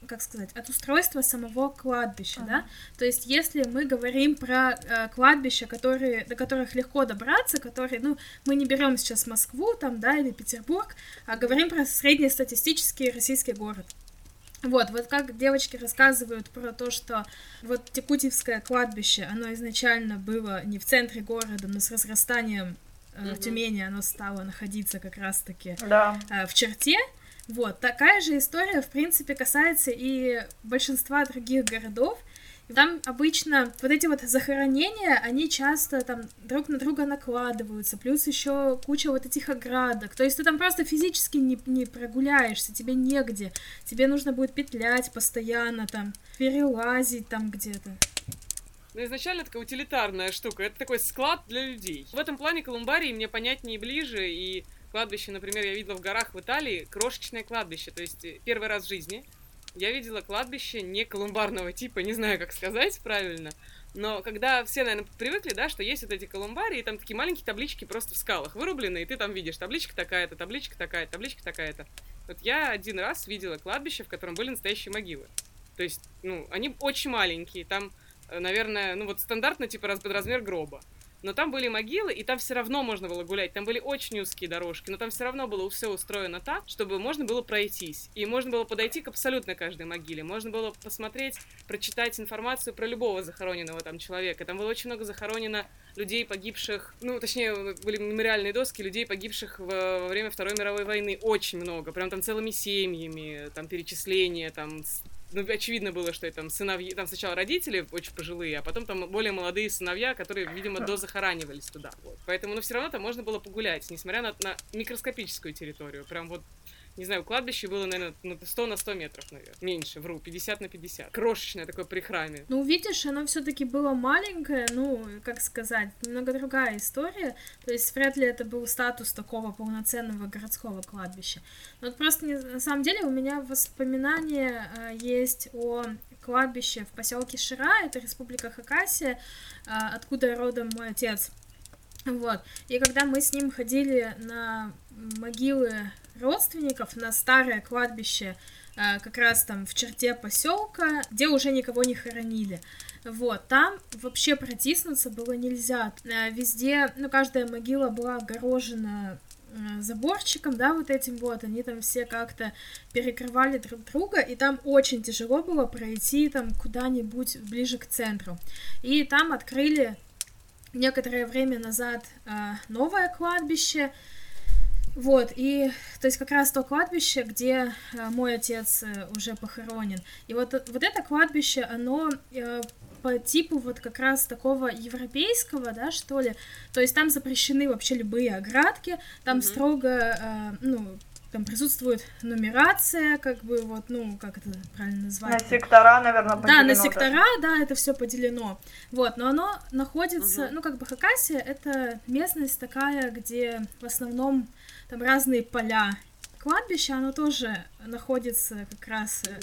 как сказать, от устройства самого кладбища, uh-huh. да. То есть, если мы говорим про э, кладбища, которые, до которых легко добраться, которые, ну, мы не берем сейчас Москву, там, да, или Петербург, а говорим про среднестатистический российский город. Вот, вот как девочки рассказывают про то, что вот Текутевское кладбище, оно изначально было не в центре города, но с разрастанием э, угу. Тюмени оно стало находиться как раз-таки да. э, в черте. Вот, такая же история, в принципе, касается и большинства других городов. Там обычно вот эти вот захоронения, они часто там друг на друга накладываются, плюс еще куча вот этих оградок. То есть ты там просто физически не, не прогуляешься, тебе негде. Тебе нужно будет петлять постоянно, там, перелазить там где-то. Ну, изначально такая утилитарная штука. Это такой склад для людей. В этом плане колумбарий мне понятнее и ближе, и кладбище, например, я видела в горах в Италии, крошечное кладбище, то есть э, первый раз в жизни я видела кладбище не колумбарного типа, не знаю, как сказать правильно, но когда все, наверное, привыкли, да, что есть вот эти колумбарии, и там такие маленькие таблички просто в скалах вырублены, и ты там видишь табличка такая-то, табличка такая-то, табличка такая-то. Вот я один раз видела кладбище, в котором были настоящие могилы. То есть, ну, они очень маленькие, там, э, наверное, ну вот стандартно, типа, под размер гроба но там были могилы, и там все равно можно было гулять. Там были очень узкие дорожки, но там все равно было все устроено так, чтобы можно было пройтись. И можно было подойти к абсолютно каждой могиле. Можно было посмотреть, прочитать информацию про любого захороненного там человека. Там было очень много захоронено людей, погибших, ну, точнее, были мемориальные доски людей, погибших во время Второй мировой войны. Очень много. Прям там целыми семьями, там перечисления, там ну, очевидно было, что это там сыновья, там сначала родители очень пожилые, а потом там более молодые сыновья, которые, видимо, дозахоранивались туда. Вот. Поэтому, ну, все равно там можно было погулять, несмотря на, на микроскопическую территорию. Прям вот не знаю, кладбище было, наверное, ну, 100 на 100 метров, наверное. Меньше, вру, 50 на 50. Крошечное такое при храме. Ну, видишь, оно все таки было маленькое, ну, как сказать, немного другая история. То есть вряд ли это был статус такого полноценного городского кладбища. Но вот просто, на самом деле, у меня воспоминания э, есть о кладбище в поселке Шира, это республика Хакасия, э, откуда родом мой отец. Вот. И когда мы с ним ходили на могилы родственников на старое кладбище, э, как раз там в черте поселка, где уже никого не хоронили. Вот, там вообще протиснуться было нельзя. Э, везде, ну, каждая могила была огорожена э, заборчиком, да, вот этим вот, они там все как-то перекрывали друг друга, и там очень тяжело было пройти там куда-нибудь ближе к центру. И там открыли некоторое время назад новое кладбище, вот, и то есть как раз то кладбище, где э, мой отец э, уже похоронен. И вот, вот это кладбище, оно э, по типу вот как раз такого европейского, да, что ли. То есть там запрещены вообще любые оградки, там mm-hmm. строго, э, ну, там присутствует нумерация, как бы вот, ну, как это правильно назвать? На сектора, наверное, поделено. Да, на сектора, даже. да, это все поделено. Вот, но оно находится, угу. ну, как бы Хакасия, это местность такая, где в основном там разные поля. Кладбище, оно тоже находится как раз э,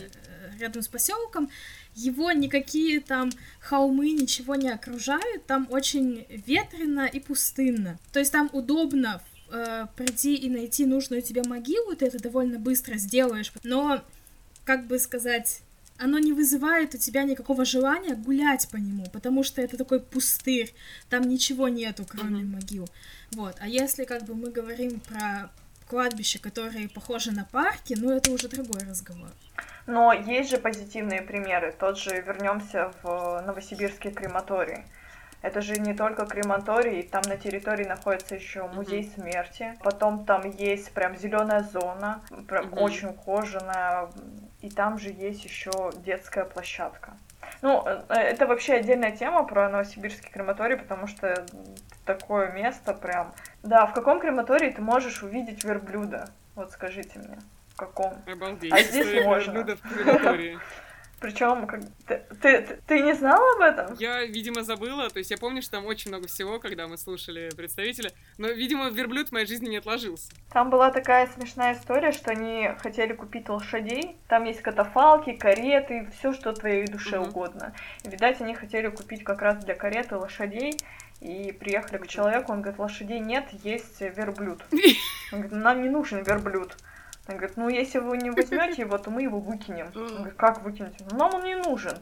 рядом с поселком. Его никакие там холмы, ничего не окружают. Там очень ветрено и пустынно. То есть там удобно э, прийти и найти нужную тебе могилу, ты это довольно быстро сделаешь. Но, как бы сказать, оно не вызывает у тебя никакого желания гулять по нему, потому что это такой пустырь, там ничего нету, кроме mm-hmm. могил. Вот. А если как бы мы говорим про кладбища, которые похожи на парки, ну это уже другой разговор. Но есть же позитивные примеры. Тот же вернемся в Новосибирский крематорий. Это же не только крематорий, там на территории находится еще музей mm-hmm. смерти. Потом там есть прям зеленая зона, прям mm-hmm. очень ухоженная. И там же есть еще детская площадка. Ну, э, это вообще отдельная тема про Новосибирский крематорий, потому что такое место прям... Да, в каком крематории ты можешь увидеть верблюда? Вот скажите мне, в каком? Обалдеть, а здесь можно. верблюда в крематории. Причем, как... ты, ты, ты не знала об этом? Я, видимо, забыла. То есть я помню, что там очень много всего, когда мы слушали представителя. Но, видимо, верблюд в моей жизни не отложился. Там была такая смешная история, что они хотели купить лошадей. Там есть катафалки, кареты, все, что твоей душе угу. угодно. И, видать, они хотели купить как раз для кареты лошадей. И приехали к человеку, он говорит, лошадей нет, есть верблюд. Он говорит, нам не нужен верблюд. Он говорит, ну если вы не возьмете его, то мы его выкинем. Он говорит, как выкинете? Ну нам он не нужен.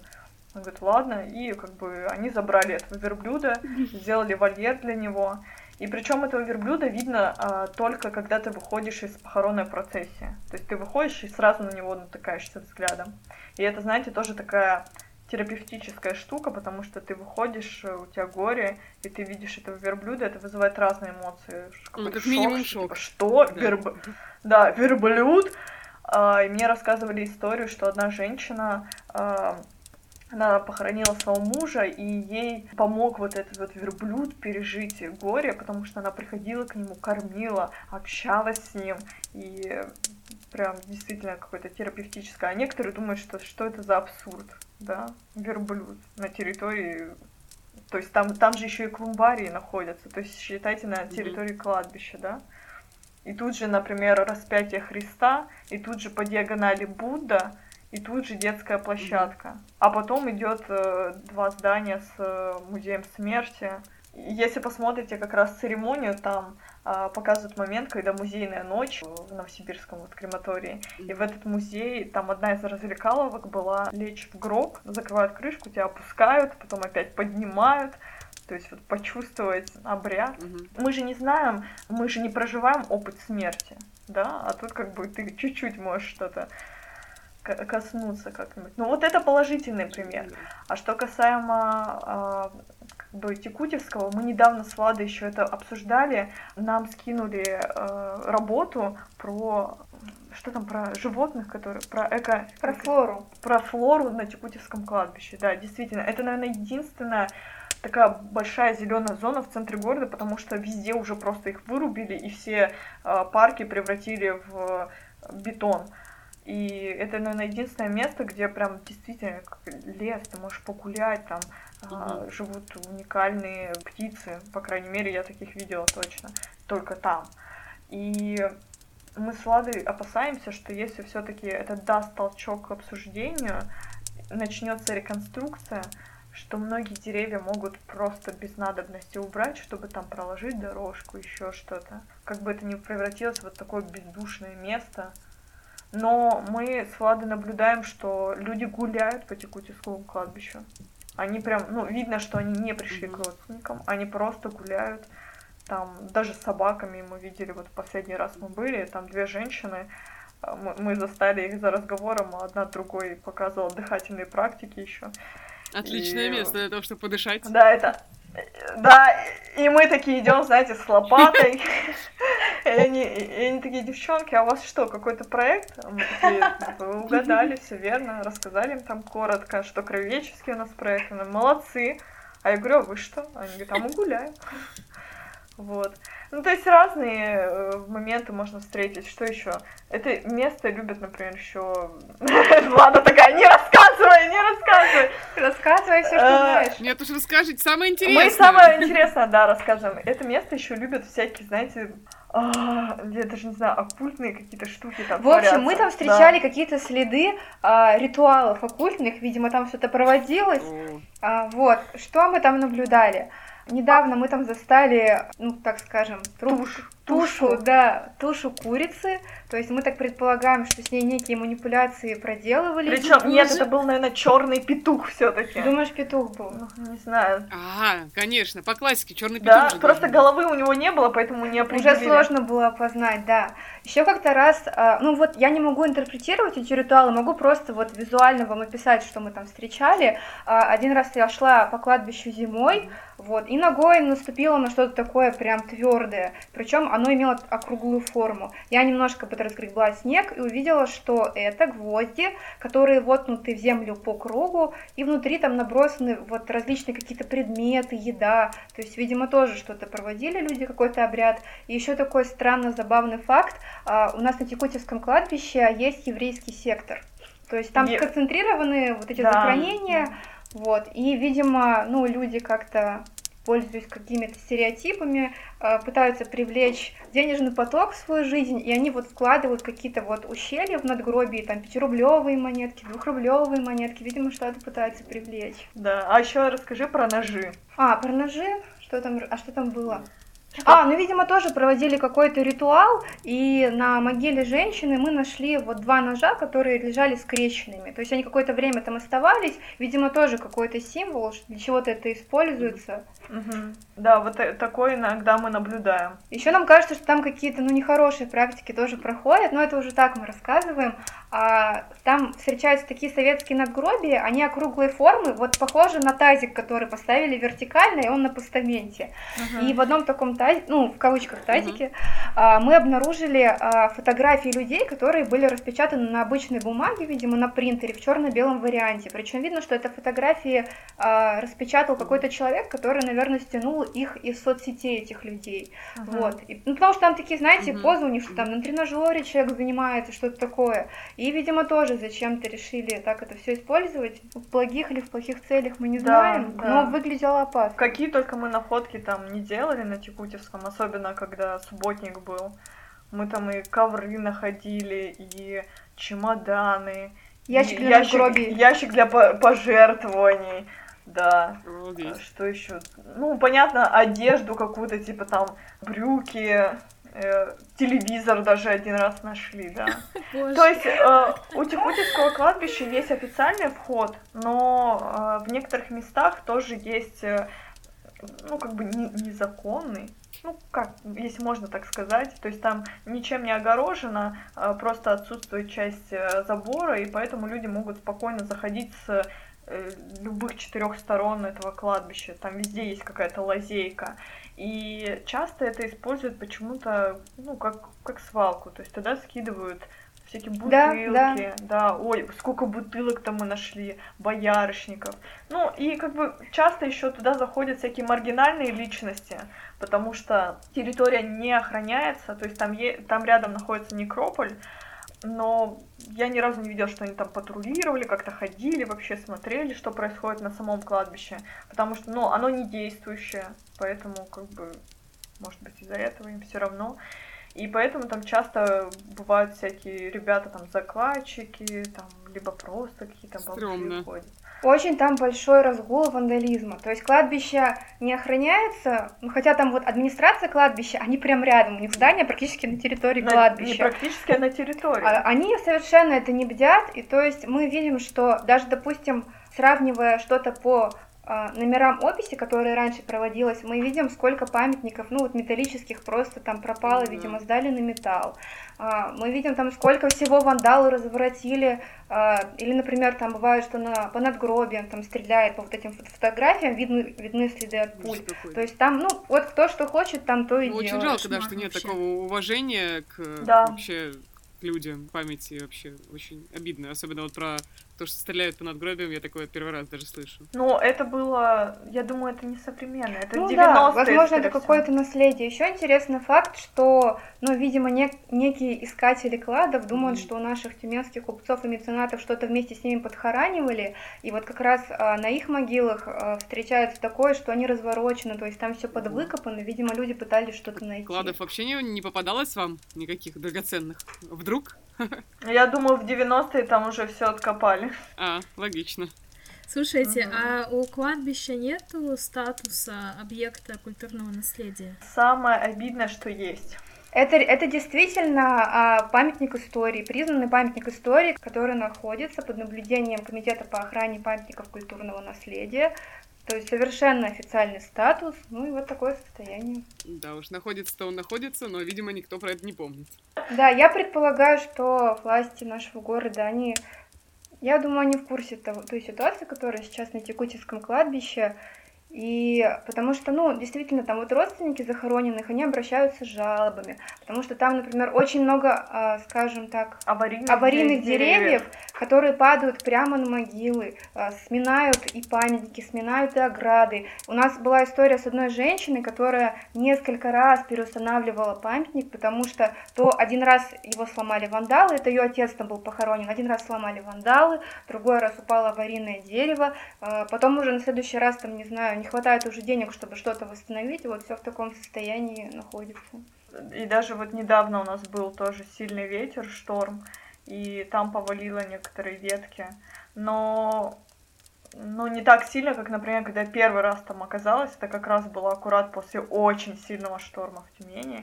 Он говорит, ладно, и как бы они забрали этого верблюда, сделали вольер для него. И причем этого верблюда видно а, только когда ты выходишь из похоронной процессии. То есть ты выходишь и сразу на него натыкаешься взглядом. И это, знаете, тоже такая терапевтическая штука, потому что ты выходишь, у тебя горе, и ты видишь этого верблюда, это вызывает разные эмоции. Ну, как минимум шок. Типа, что? Да. Верб... да, верблюд. А, и мне рассказывали историю, что одна женщина а, она похоронила своего мужа, и ей помог вот этот вот верблюд пережить горе, потому что она приходила к нему, кормила, общалась с ним, и прям действительно какое-то терапевтическое. А некоторые думают, что что это за абсурд, да, верблюд на территории то есть там, там же еще и клумбарии находятся, то есть считайте на территории кладбища, да. И тут же, например, распятие Христа, и тут же по диагонали Будда, и тут же детская площадка. А потом идет э, два здания с э, музеем смерти. Если посмотрите как раз церемонию, там показывают момент, когда музейная ночь в Новосибирском вот, крематории. И в этот музей, там одна из развлекаловок была лечь в гроб, закрывают крышку, тебя опускают, потом опять поднимают. То есть вот почувствовать обряд. Угу. Мы же не знаем, мы же не проживаем опыт смерти, да, а тут как бы ты чуть-чуть можешь что-то коснуться как-нибудь. Ну вот это положительный пример. А что касаемо бы Текутевского, мы недавно с Владой еще это обсуждали. Нам скинули а, работу про что там про животных, которые про эко про флору про флору на Текутевском кладбище. Да, действительно, это наверное единственная такая большая зеленая зона в центре города, потому что везде уже просто их вырубили и все э, парки превратили в бетон. И это, наверное, единственное место, где прям действительно как лес, ты можешь погулять, там а, живут уникальные птицы, по крайней мере, я таких видела точно, только там. И мы с Ладой опасаемся, что если все-таки это даст толчок к обсуждению, начнется реконструкция, что многие деревья могут просто без надобности убрать, чтобы там проложить дорожку, еще что-то. Как бы это ни превратилось в вот такое бездушное место, но мы с Владой наблюдаем, что люди гуляют по Текутевскому кладбищу. Они прям, ну, видно, что они не пришли к родственникам, они просто гуляют. Там даже с собаками мы видели, вот последний раз мы были, там две женщины, а, мы, мы застали их за разговором, а одна другой показывала дыхательные практики еще. Отличное и... место для того, чтобы подышать. Да, это да, и мы такие идем, знаете, с лопатой. И они, и они такие, девчонки, а у вас что, какой-то проект? А мы такие, вы угадали, все верно, рассказали им там коротко, что кровеческий у нас проект, мы молодцы. А я говорю, а вы что? Они говорят, а мы гуляем. Вот. Ну, то есть разные э, моменты можно встретить. Что еще? Это место любят, например, еще. Влада такая, не рассказывай, не рассказывай. Рассказывай все, что э, знаешь. Нет, уж расскажите самое интересное. Мы самое интересное, да, рассказываем. Это место еще любят всякие, знаете, а, я даже не знаю, оккультные какие-то штуки там. В общем, мы там встречали да. какие-то следы а, ритуалов оккультных, видимо, там что-то проводилось. А, вот, что мы там наблюдали? Недавно мы там застали, ну, так скажем, труп, тушь, тушу, да, тушу курицы. То есть мы так предполагаем, что с ней некие манипуляции проделывали. Причем нет, это был, наверное, черный петух все-таки. Думаешь, петух был? Ну, не знаю. Ага, конечно, по классике черный петух. Да, же просто должен головы у него не было, поэтому не определили. Уже сложно было опознать, да. Еще как-то раз, а, ну вот я не могу интерпретировать эти ритуалы, могу просто вот визуально вам описать, что мы там встречали. А, Один раз я шла по кладбищу зимой, вот, и ногой наступила на что-то такое прям твердое, причем оно имело округлую форму. Я немножко подразгребла снег и увидела, что это гвозди, которые воткнуты в землю по кругу, и внутри там набросаны вот различные какие-то предметы, еда, то есть, видимо, тоже что-то проводили люди, какой-то обряд. И еще такой странно забавный факт, а, у нас на Текутевском кладбище есть еврейский сектор. То есть там Е- сконцентрированы вот эти Да. захоронения, вот, и, видимо, ну, люди как-то пользуясь какими-то стереотипами, э, пытаются привлечь денежный поток в свою жизнь, и они вот вкладывают какие-то вот ущелья в надгробии, там, пятирублевые монетки, двухрублевые монетки, видимо, что-то пытаются привлечь. Да, а еще расскажи про ножи. А, про ножи? Что там, а что там было? А, ну, видимо, тоже проводили какой-то ритуал, и на могиле женщины мы нашли вот два ножа, которые лежали скрещенными. То есть они какое-то время там оставались, видимо, тоже какой-то символ, для чего-то это используется. Мгм. Да, вот э, такое иногда мы наблюдаем. Еще нам кажется, что там какие-то, ну, нехорошие практики тоже проходят, но это уже так мы рассказываем. А, там встречаются такие советские надгробия, они округлой формы, вот похожи на тазик, который поставили вертикально, и он на постаменте. И в одном таком тазике, ну, в кавычках тазике, а, мы обнаружили а, фотографии людей, которые были распечатаны на обычной бумаге, видимо, на принтере в черно-белом варианте. Причем видно, что это фотографии распечатал какой-то человек, который, наверное, стянул их из соцсетей этих людей. Вот. И, ну, потому что там такие, знаете, Мгм. позы у них, что там на тренажере человек занимается, что-то такое. И, видимо, тоже зачем-то решили так это все использовать. В благих или в плохих целях мы не Да, знаем, да. но выглядело опасно. Какие только мы находки там не делали на Текутевском, особенно когда субботник был. Мы там и ковры находили, и чемоданы, Ящик и для ящик, надгробий. ящик для по- пожертвований. Да. Обалдеть. Что еще? Ну, понятно, одежду какую-то, типа там брюки, э, телевизор даже один раз нашли, да. Боже. То есть э, у Тихутевского кладбища есть официальный вход, но э, в некоторых местах тоже есть, э, ну, как бы не- незаконный. Ну, как, если можно так сказать. То есть там ничем не огорожено, э, просто отсутствует часть э, забора, и поэтому люди могут спокойно заходить с э, любых четырех сторон этого кладбища. Там везде есть какая-то лазейка. И часто это используют почему-то, ну, как, как свалку. То есть туда скидывают всякие Да, бутылки. Да, ой, сколько бутылок-то мы нашли, боярышников. Ну, и как бы часто еще туда заходят всякие маргинальные личности, потому что территория не охраняется, то есть там, е- там рядом находится некрополь, но я ни разу не видела, что они там патрулировали, как-то ходили, вообще смотрели, что происходит на самом кладбище, потому что, ну, оно не действующее, поэтому, как бы, может быть, из-за этого им все равно. И поэтому там часто бывают всякие ребята, там, закладчики, там, либо просто какие-то Стрёмно. ходят. Очень там большой разгул вандализма. То есть кладбище не охраняется, ну, хотя там вот администрация кладбища, они прям рядом, у них здание практически на территории На- не кладбища. практически, а на территории. А Они совершенно это не бдят, и то есть мы видим, что даже, допустим, сравнивая что-то по номерам описи, которые раньше проводилось, мы видим, сколько памятников, ну вот металлических просто там пропало, Мгм. видимо, сдали на металл. А, Мы видим там, сколько всего вандалы разворотили, а, или, например, там бывает, что на, по надгробиям там стреляет, по вот этим фото- фотографиям видны, видны следы от пуль. Какой. То есть там, ну, вот кто что хочет, там то и Ну, очень делает. жалко, да, что нет вообще. такого уважения к Да. вообще к людям, памяти вообще очень обидно. Особенно вот про то, что стреляют по надгробиям, я такое первый раз даже слышу. Но это было, я думаю, это не современно, это Ну 90-е, да, возможно, это какое-то наследие. Еще интересный факт, что, ну, видимо, нек- некие искатели кладов думают, Мгм. что у наших тюменских купцов и меценатов что-то вместе с ними подхоранивали, и вот как раз а, на их могилах а, встречается такое, что они разворочены, то есть там все подвыкопано, видимо, люди пытались что-то найти. Кладов вообще не, не попадалось вам никаких драгоценных? Вдруг? Я думаю, в 90-е там уже все откопали. А, логично. Слушайте, Мгм. а у кладбища нету статуса объекта культурного наследия? Самое обидное, что есть. Это, это действительно а, памятник истории, признанный памятник истории, который находится под наблюдением Комитета по охране памятников культурного наследия. То есть совершенно официальный статус, ну и вот такое состояние. Да уж, находится-то он находится, но, видимо, никто про это не помнит. Да, я предполагаю, что власти нашего города, они, я думаю, они в курсе того, той ситуации, которая сейчас на Текутинском кладбище, и потому что, ну, действительно, там вот родственники захороненных, они обращаются с жалобами, потому что там, например, очень много, а, скажем так, аварийных, аварийных деревьев, деревьев, которые падают прямо на могилы, а, сминают и памятники, сминают и ограды. У нас была история с одной женщиной, которая несколько раз переустанавливала памятник, потому что то один раз его сломали вандалы, это ее отец там был похоронен, один раз сломали вандалы, другой раз упало аварийное дерево, а, потом уже на следующий раз, там, не знаю, не хватает уже денег, чтобы что-то восстановить, вот все в таком состоянии находится. И даже вот недавно у нас был тоже сильный ветер, шторм, и там повалило некоторые ветки. Но ну, не так сильно, как, например, когда я первый раз там оказалась, это как раз было аккурат после очень сильного шторма в Тюмени,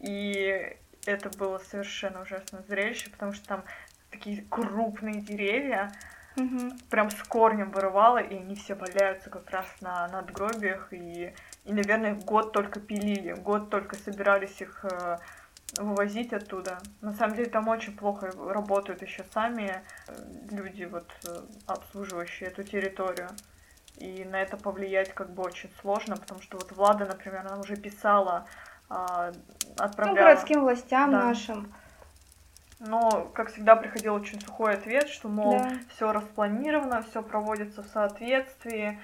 и это было совершенно ужасное зрелище, потому что там такие крупные деревья, Угу. прям с корнем вырывало, и они все валяются как раз на надгробиях, и, и наверное, год только пилили, год только собирались их э, вывозить оттуда. На самом деле там очень плохо работают еще сами э, люди, вот, э, обслуживающие эту территорию. И на это повлиять как бы очень сложно, потому что вот Влада, например, она уже писала, э, отправляла... Ну, городским властям Да. нашим. Но, как всегда, приходил очень сухой ответ, что, мол, Да. все распланировано, все проводится в соответствии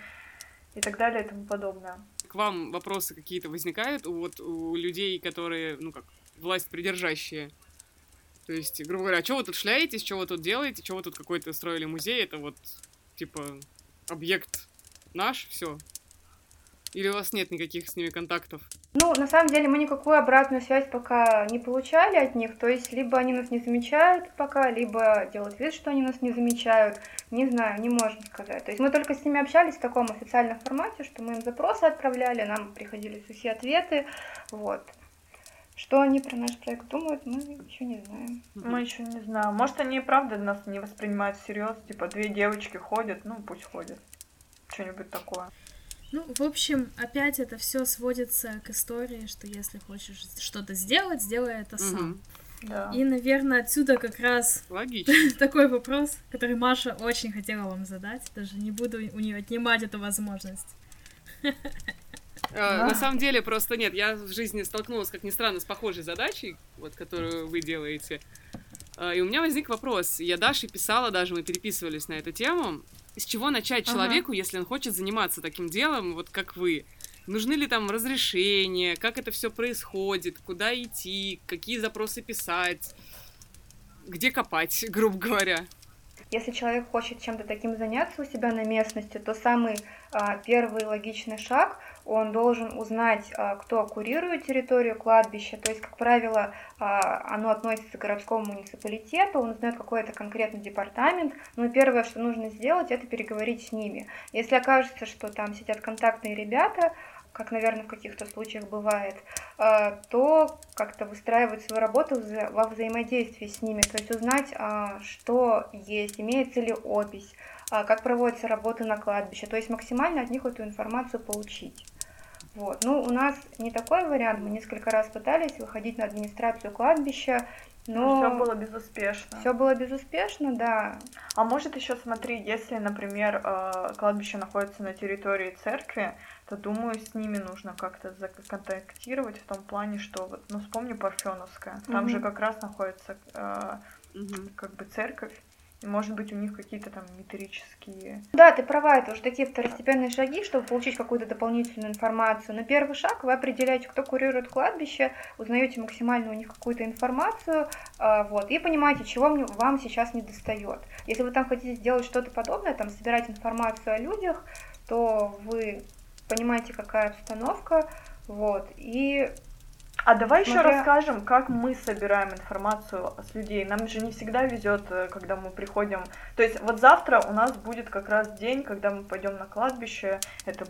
и так далее и тому подобное. К вам вопросы какие-то возникают у, вот, у людей, которые, ну как, власть придержащие? То есть, грубо говоря, что вы тут шляетесь, что вы тут делаете, что вы тут какой-то строили музей, это вот, типа, объект наш, все. Или у вас нет никаких с ними контактов? Ну, на самом деле мы никакую обратную связь пока не получали от них, то есть либо они нас не замечают пока, либо делают вид, что они нас не замечают, не знаю, не можем сказать. То есть мы только с ними общались в таком официальном формате, что мы им запросы отправляли, нам приходили сухие ответы, вот. Что они про наш проект думают, мы еще не знаем. Мы еще не знаем. Может, они и правда нас не воспринимают всерьез. Типа, две девочки ходят, ну, пусть ходят. Что-нибудь такое. Ну, в общем, опять это все сводится к истории, что если хочешь что-то сделать, сделай это сам. Мгм. Да. И, наверное, отсюда как раз Логично. такой вопрос, который Маша очень хотела вам задать. Даже не буду у нее отнимать эту возможность. Э, На самом деле, просто нет, я в жизни столкнулась, как ни странно, с похожей задачей, вот, которую вы делаете. Э, И у меня возник вопрос. Я Даше писала, даже мы переписывались на эту тему. С чего начать Ага. человеку, если он хочет заниматься таким делом, вот как вы? Нужны ли там разрешения? Как это все происходит? Куда идти? Какие запросы писать? Где копать, грубо говоря? Если человек хочет чем-то таким заняться у себя на местности, то самый а, первый логичный шаг, он должен узнать, а, кто курирует территорию кладбища, то есть, как правило, а, оно относится к городскому муниципалитету, он узнает какой это конкретный департамент, но первое, что нужно сделать, это переговорить с ними. Если окажется, что там сидят контактные ребята, как, наверное, в каких-то случаях бывает, а, то как-то выстраивать свою работу во взаимодействии с ними, то есть узнать, что есть, имеется ли опись, как проводятся работы на кладбище, то есть максимально от них эту информацию получить. Вот. Ну, у нас не такой вариант, мы несколько раз пытались выходить на администрацию кладбища, но Все было безуспешно. все было безуспешно, да. А может еще смотри, если, например, э, кладбище находится на территории церкви, то думаю, с ними нужно как-то законтактировать в том плане, что вот, ну вспомни Парфеновская, там Мгм. же как раз находится э, как бы церковь, может быть у них какие-то там метрические. Да, ты права, это уже такие второстепенные шаги, чтобы получить какую-то дополнительную информацию. Но первый шаг вы определяете, кто курирует кладбище, узнаете максимально у них какую-то информацию, а, вот, и понимаете, чего вам сейчас не достает. Если вы там хотите сделать что-то подобное, там собирать информацию о людях, то вы понимаете, какая обстановка, вот, и А давай еще Смотря- расскажем, как мы собираем информацию с людей. Нам же не всегда везет, э, когда мы приходим. То есть вот завтра у нас будет как раз день, когда мы пойдем на кладбище. Это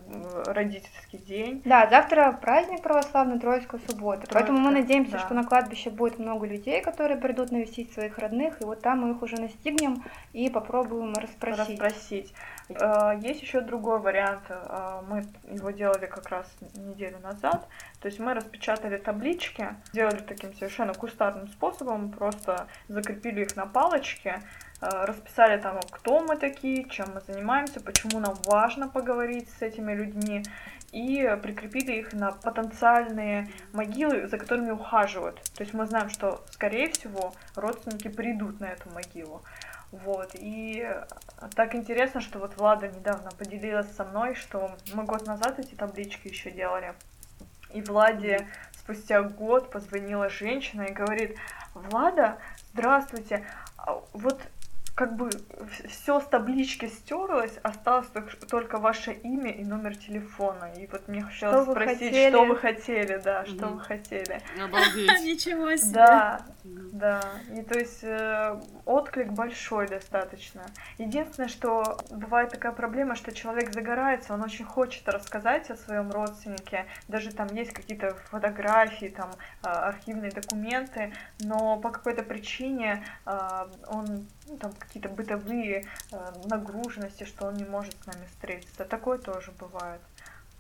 родительский день. Да, завтра праздник православный, Троицкая суббота. Поэтому мы Троицкая, надеемся, да. что на кладбище будет много людей, которые придут навестить своих родных, и вот там мы их уже настигнем и попробуем расспросить. расспросить. Э, Есть еще другой вариант. Э, Мы его делали как раз неделю назад. То есть мы распечатали таблички, сделали таким совершенно кустарным способом, просто закрепили их на палочке, э, расписали там, кто мы такие, чем мы занимаемся, почему нам важно поговорить с этими людьми, и прикрепили их на потенциальные могилы, за которыми ухаживают. То есть мы знаем, что, скорее всего, родственники придут на эту могилу. Вот, и так интересно, что вот Влада недавно поделилась со мной, что мы год назад эти таблички еще делали. И Владе спустя год позвонила женщина и говорит, Влада, здравствуйте, а вот как бы все с таблички стерлось, осталось тол- только ваше имя и номер телефона. И вот мне хотелось вы спросить, хотели? что вы хотели, да, что Мгм. вы хотели. Обалдеть. Ничего себе. Да, да, и то есть э, отклик большой достаточно. Единственное, что бывает такая проблема, что человек загорается, он очень хочет рассказать о своем родственнике, даже там есть какие-то фотографии, там э, архивные документы, но по какой-то причине э, он ну, там какие-то бытовые э, нагруженности, что он не может с нами встретиться. Такое тоже бывает.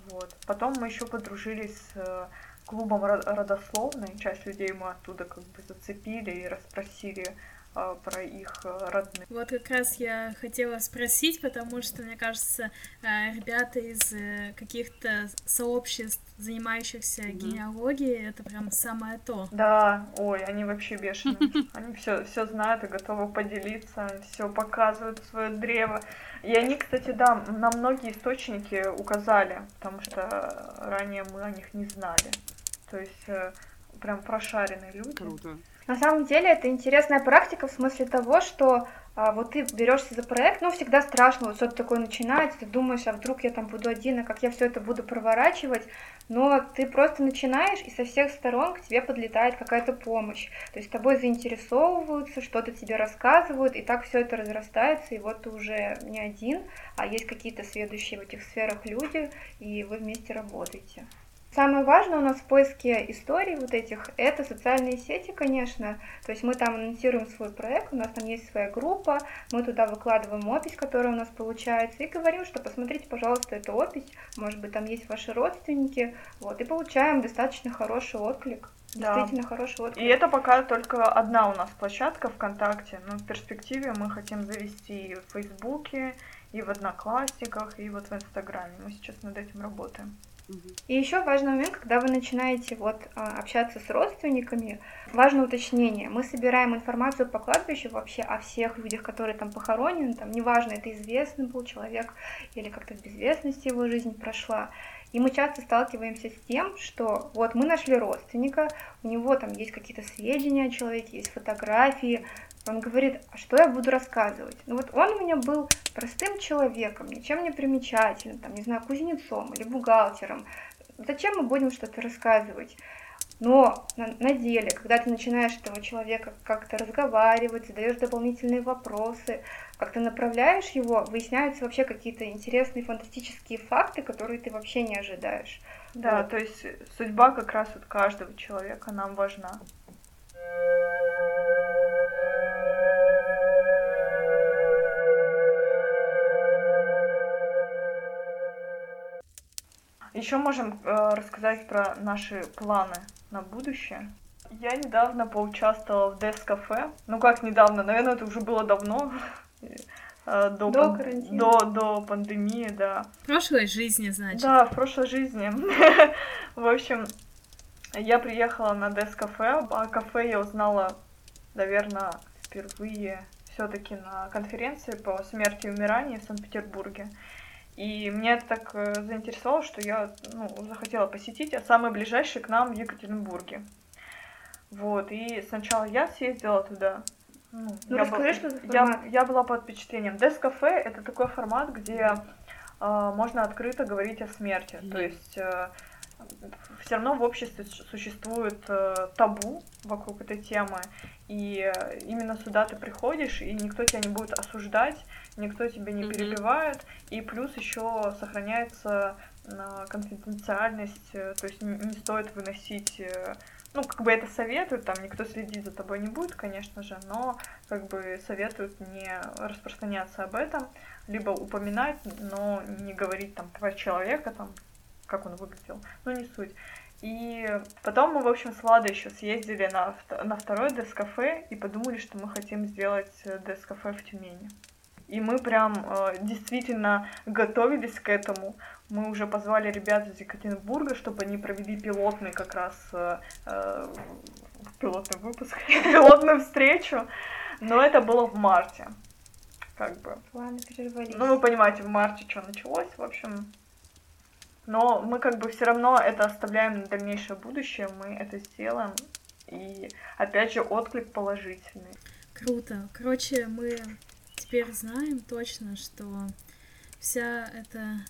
Вот. Потом мы еще подружились с э, клубом ро- родословной. Часть людей мы оттуда как бы зацепили и расспросили про их э, родных. Вот как раз я хотела спросить, потому что, мне кажется, э, ребята из э, каких-то сообществ, занимающихся Мгм. генеалогией, это прям самое то. Да, ой, они вообще бешеные. Они все, все знают и готовы поделиться, все показывают свое древо. И они, кстати, да, на многие источники указали, потому что ранее мы о них не знали. То есть прям прошаренные люди. Круто. На самом деле это интересная практика в смысле того, что а, вот ты берешься за проект, ну всегда страшно, вот что-то такое начинается, ты думаешь, а вдруг я там буду один, а как я все это буду проворачивать, но ты просто начинаешь, и со всех сторон к тебе подлетает какая-то помощь, то есть тобой заинтересовываются, что-то тебе рассказывают, и так все это разрастается, и вот ты уже не один, а есть какие-то следующие в этих сферах люди, и вы вместе работаете. Самое важное у нас в поиске историй вот этих — это социальные сети, конечно. То есть мы там анонсируем свой проект, у нас там есть своя группа, мы туда выкладываем опись, которая у нас получается, и говорим, что посмотрите, пожалуйста, эту опись, может быть, там есть ваши родственники, вот, и получаем достаточно хороший отклик. Да. Действительно хороший отклик. И это пока только одна у нас площадка ВКонтакте, но в перспективе мы хотим завести и в Фейсбуке, и в Одноклассниках, и вот в Инстаграме. Мы сейчас над этим работаем. И еще важный момент, когда вы начинаете вот а, общаться с родственниками, важное уточнение. Мы собираем информацию по кладбищу вообще о всех людях, которые там похоронены, там неважно, это известный был человек или как-то в безвестности его жизнь прошла. И мы часто сталкиваемся с тем, что вот мы нашли родственника, у него там есть какие-то сведения о человеке, есть фотографии, он говорит, а что я буду рассказывать? Ну вот он у меня был простым человеком, ничем не примечательным, там, не знаю, кузнецом или бухгалтером. Зачем мы будем что-то рассказывать? Но на, на деле, когда ты начинаешь этого человека как-то разговаривать, задаешь дополнительные вопросы, как-то направляешь его, выясняются вообще какие-то интересные фантастические факты, которые ты вообще не ожидаешь. Да, Вот. то есть судьба как раз от каждого человека нам важна. Еще можем э, рассказать про наши планы на будущее. Я недавно поучаствовала в Cafe. Ну как недавно, наверное, это уже было давно. Э, До, До пан- карантина. до, до пандемии, да. В прошлой жизни, значит. Да, в прошлой жизни. В общем, я приехала на Desk кафе. О кафе я узнала, наверное, впервые все-таки на конференции по смерти и умиранию в Санкт-Петербурге. И меня это так э, заинтересовало, что я ну, захотела посетить, а самый ближайший к нам в Екатеринбурге. Вот, и сначала я съездила туда. Ну, Ну, я расскажи, был- что за я, формат. я была под впечатлением. Desk кафе это такой формат, где а, можно открыто говорить о смерти. Мгм. То есть э, все равно в обществе существует э, табу вокруг этой темы, и именно сюда ты приходишь, и никто тебя не будет осуждать, никто тебя не перебивает, и плюс еще сохраняется э, конфиденциальность, э, то есть не, стоит выносить э, ну, как бы это советуют, там никто следить за тобой не будет, конечно же, но как бы советуют не распространяться об этом, либо упоминать, но не говорить там про человека, там, как он выглядел, ну, не суть. И потом мы, в общем, с Владой еще съездили на, на второй дескафе и подумали, что мы хотим сделать дескафе в Тюмени. И мы прям э, действительно готовились к этому. Мы уже позвали ребят из Екатеринбурга, чтобы они провели пилотный как раз э, э, пилотный выпуск, пилотную встречу. Но это было в марте. Как бы. Планы перервались. Ну, вы понимаете, в марте что началось, в общем. Но мы как бы все равно это оставляем на дальнейшее будущее, мы это сделаем. И опять же отклик положительный. Круто. Короче, мы теперь знаем точно, что вся эта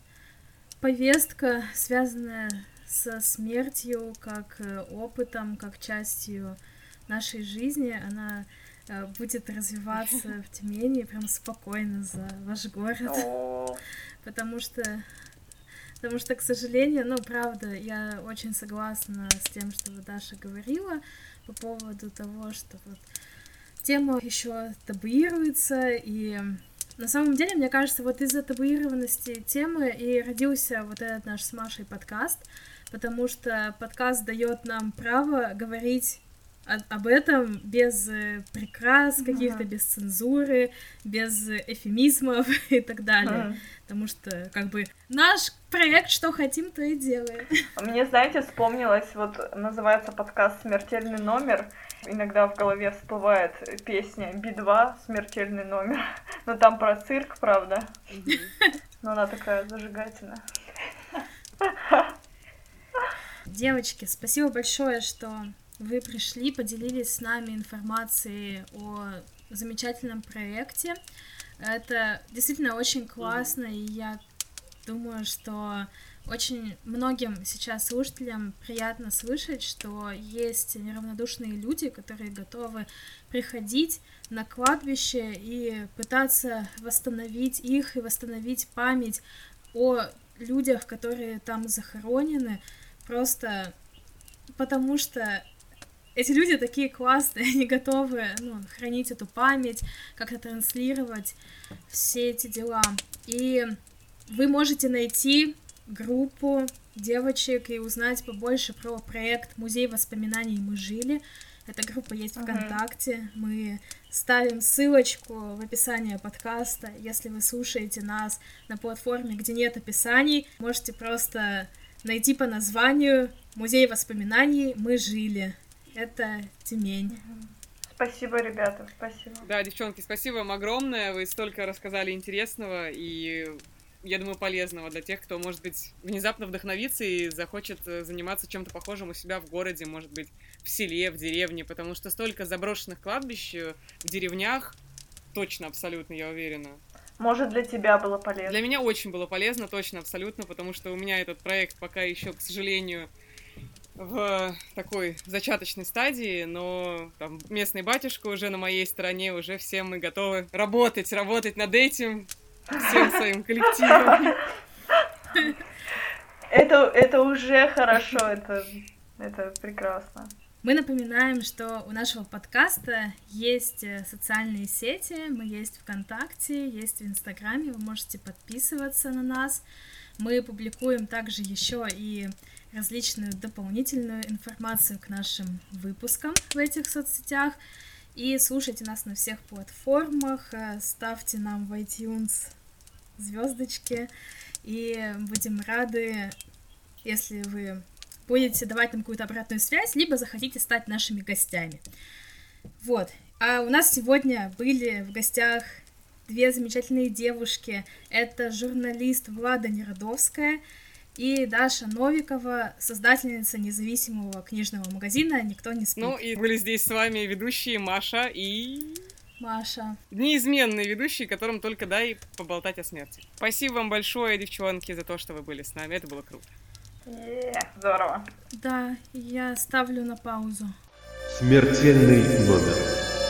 повестка, связанная со смертью, как э, опытом, как частью нашей жизни, она э, будет развиваться в Тюмени прям спокойно за ваш город. Потому что Потому что, к сожалению, ну, правда, я очень согласна с тем, что Даша говорила по поводу того, что вот тема еще табуируется, и на самом деле, мне кажется, вот из-за табуированности темы и родился вот этот наш с Машей подкаст, потому что подкаст дает нам право говорить об этом без э, прикрас каких-то, без цензуры, без эфемизмов и так далее. Потому что, как бы, наш проект «Что хотим, то и делаем». Мне, знаете, вспомнилось, вот называется подкаст «Смертельный номер», Иногда в голове всплывает песня Би-2 «Смертельный номер». Но там про цирк, правда. Но она такая зажигательная. Девочки, спасибо большое, что вы пришли, поделились с нами информацией о замечательном проекте. Это действительно очень классно, и я думаю, что очень многим сейчас слушателям приятно слышать, что есть неравнодушные люди, которые готовы приходить на кладбище и пытаться восстановить их и восстановить память о людях, которые там захоронены, просто потому что эти люди такие классные, они готовы ну, хранить эту память, как-то транслировать все эти дела. И вы можете найти группу девочек и узнать побольше про проект «Музей воспоминаний мы жили». Эта группа есть uh-huh. ВКонтакте. Мы ставим ссылочку в описании подкаста. Если вы слушаете нас на платформе, где нет описаний, можете просто найти по названию «Музей воспоминаний мы жили». Это Тюмень. Спасибо, ребята, спасибо. Да, девчонки, спасибо вам огромное. Вы столько рассказали интересного и я думаю, полезного для тех, кто, может быть, внезапно вдохновится и захочет э, заниматься чем-то похожим у себя в городе, может быть, в селе, в деревне, потому что столько заброшенных кладбищ э, в деревнях, точно, абсолютно, я уверена. Может, для тебя было полезно? Для меня очень было полезно, точно, абсолютно, потому что у меня этот проект пока еще, к сожалению, в такой зачаточной стадии, но там местный батюшка уже на моей стороне, уже все мы готовы работать, работать над этим, всем своим коллективом. Это, это уже хорошо, это, это прекрасно. Мы напоминаем, что у нашего подкаста есть э, социальные сети, мы есть ВКонтакте, есть в Инстаграме, вы можете подписываться на нас. Мы публикуем также еще и различную дополнительную информацию к нашим выпускам в этих соцсетях. И слушайте нас на всех платформах, э, ставьте нам в iTunes звездочки, и будем рады, если вы будете давать нам какую-то обратную связь, либо захотите стать нашими гостями. Вот. А у нас сегодня были в гостях две замечательные девушки. Это журналист Влада Неродовская и Даша Новикова, создательница независимого книжного магазина «Никто не спит». Ну и были здесь с вами ведущие Маша и... Маша. Неизменные ведущие, которым только дай поболтать о смерти. Спасибо вам большое, девчонки, за то, что вы были с нами. Это было круто. Здорово. Да, я ставлю на паузу. Смертельный номер.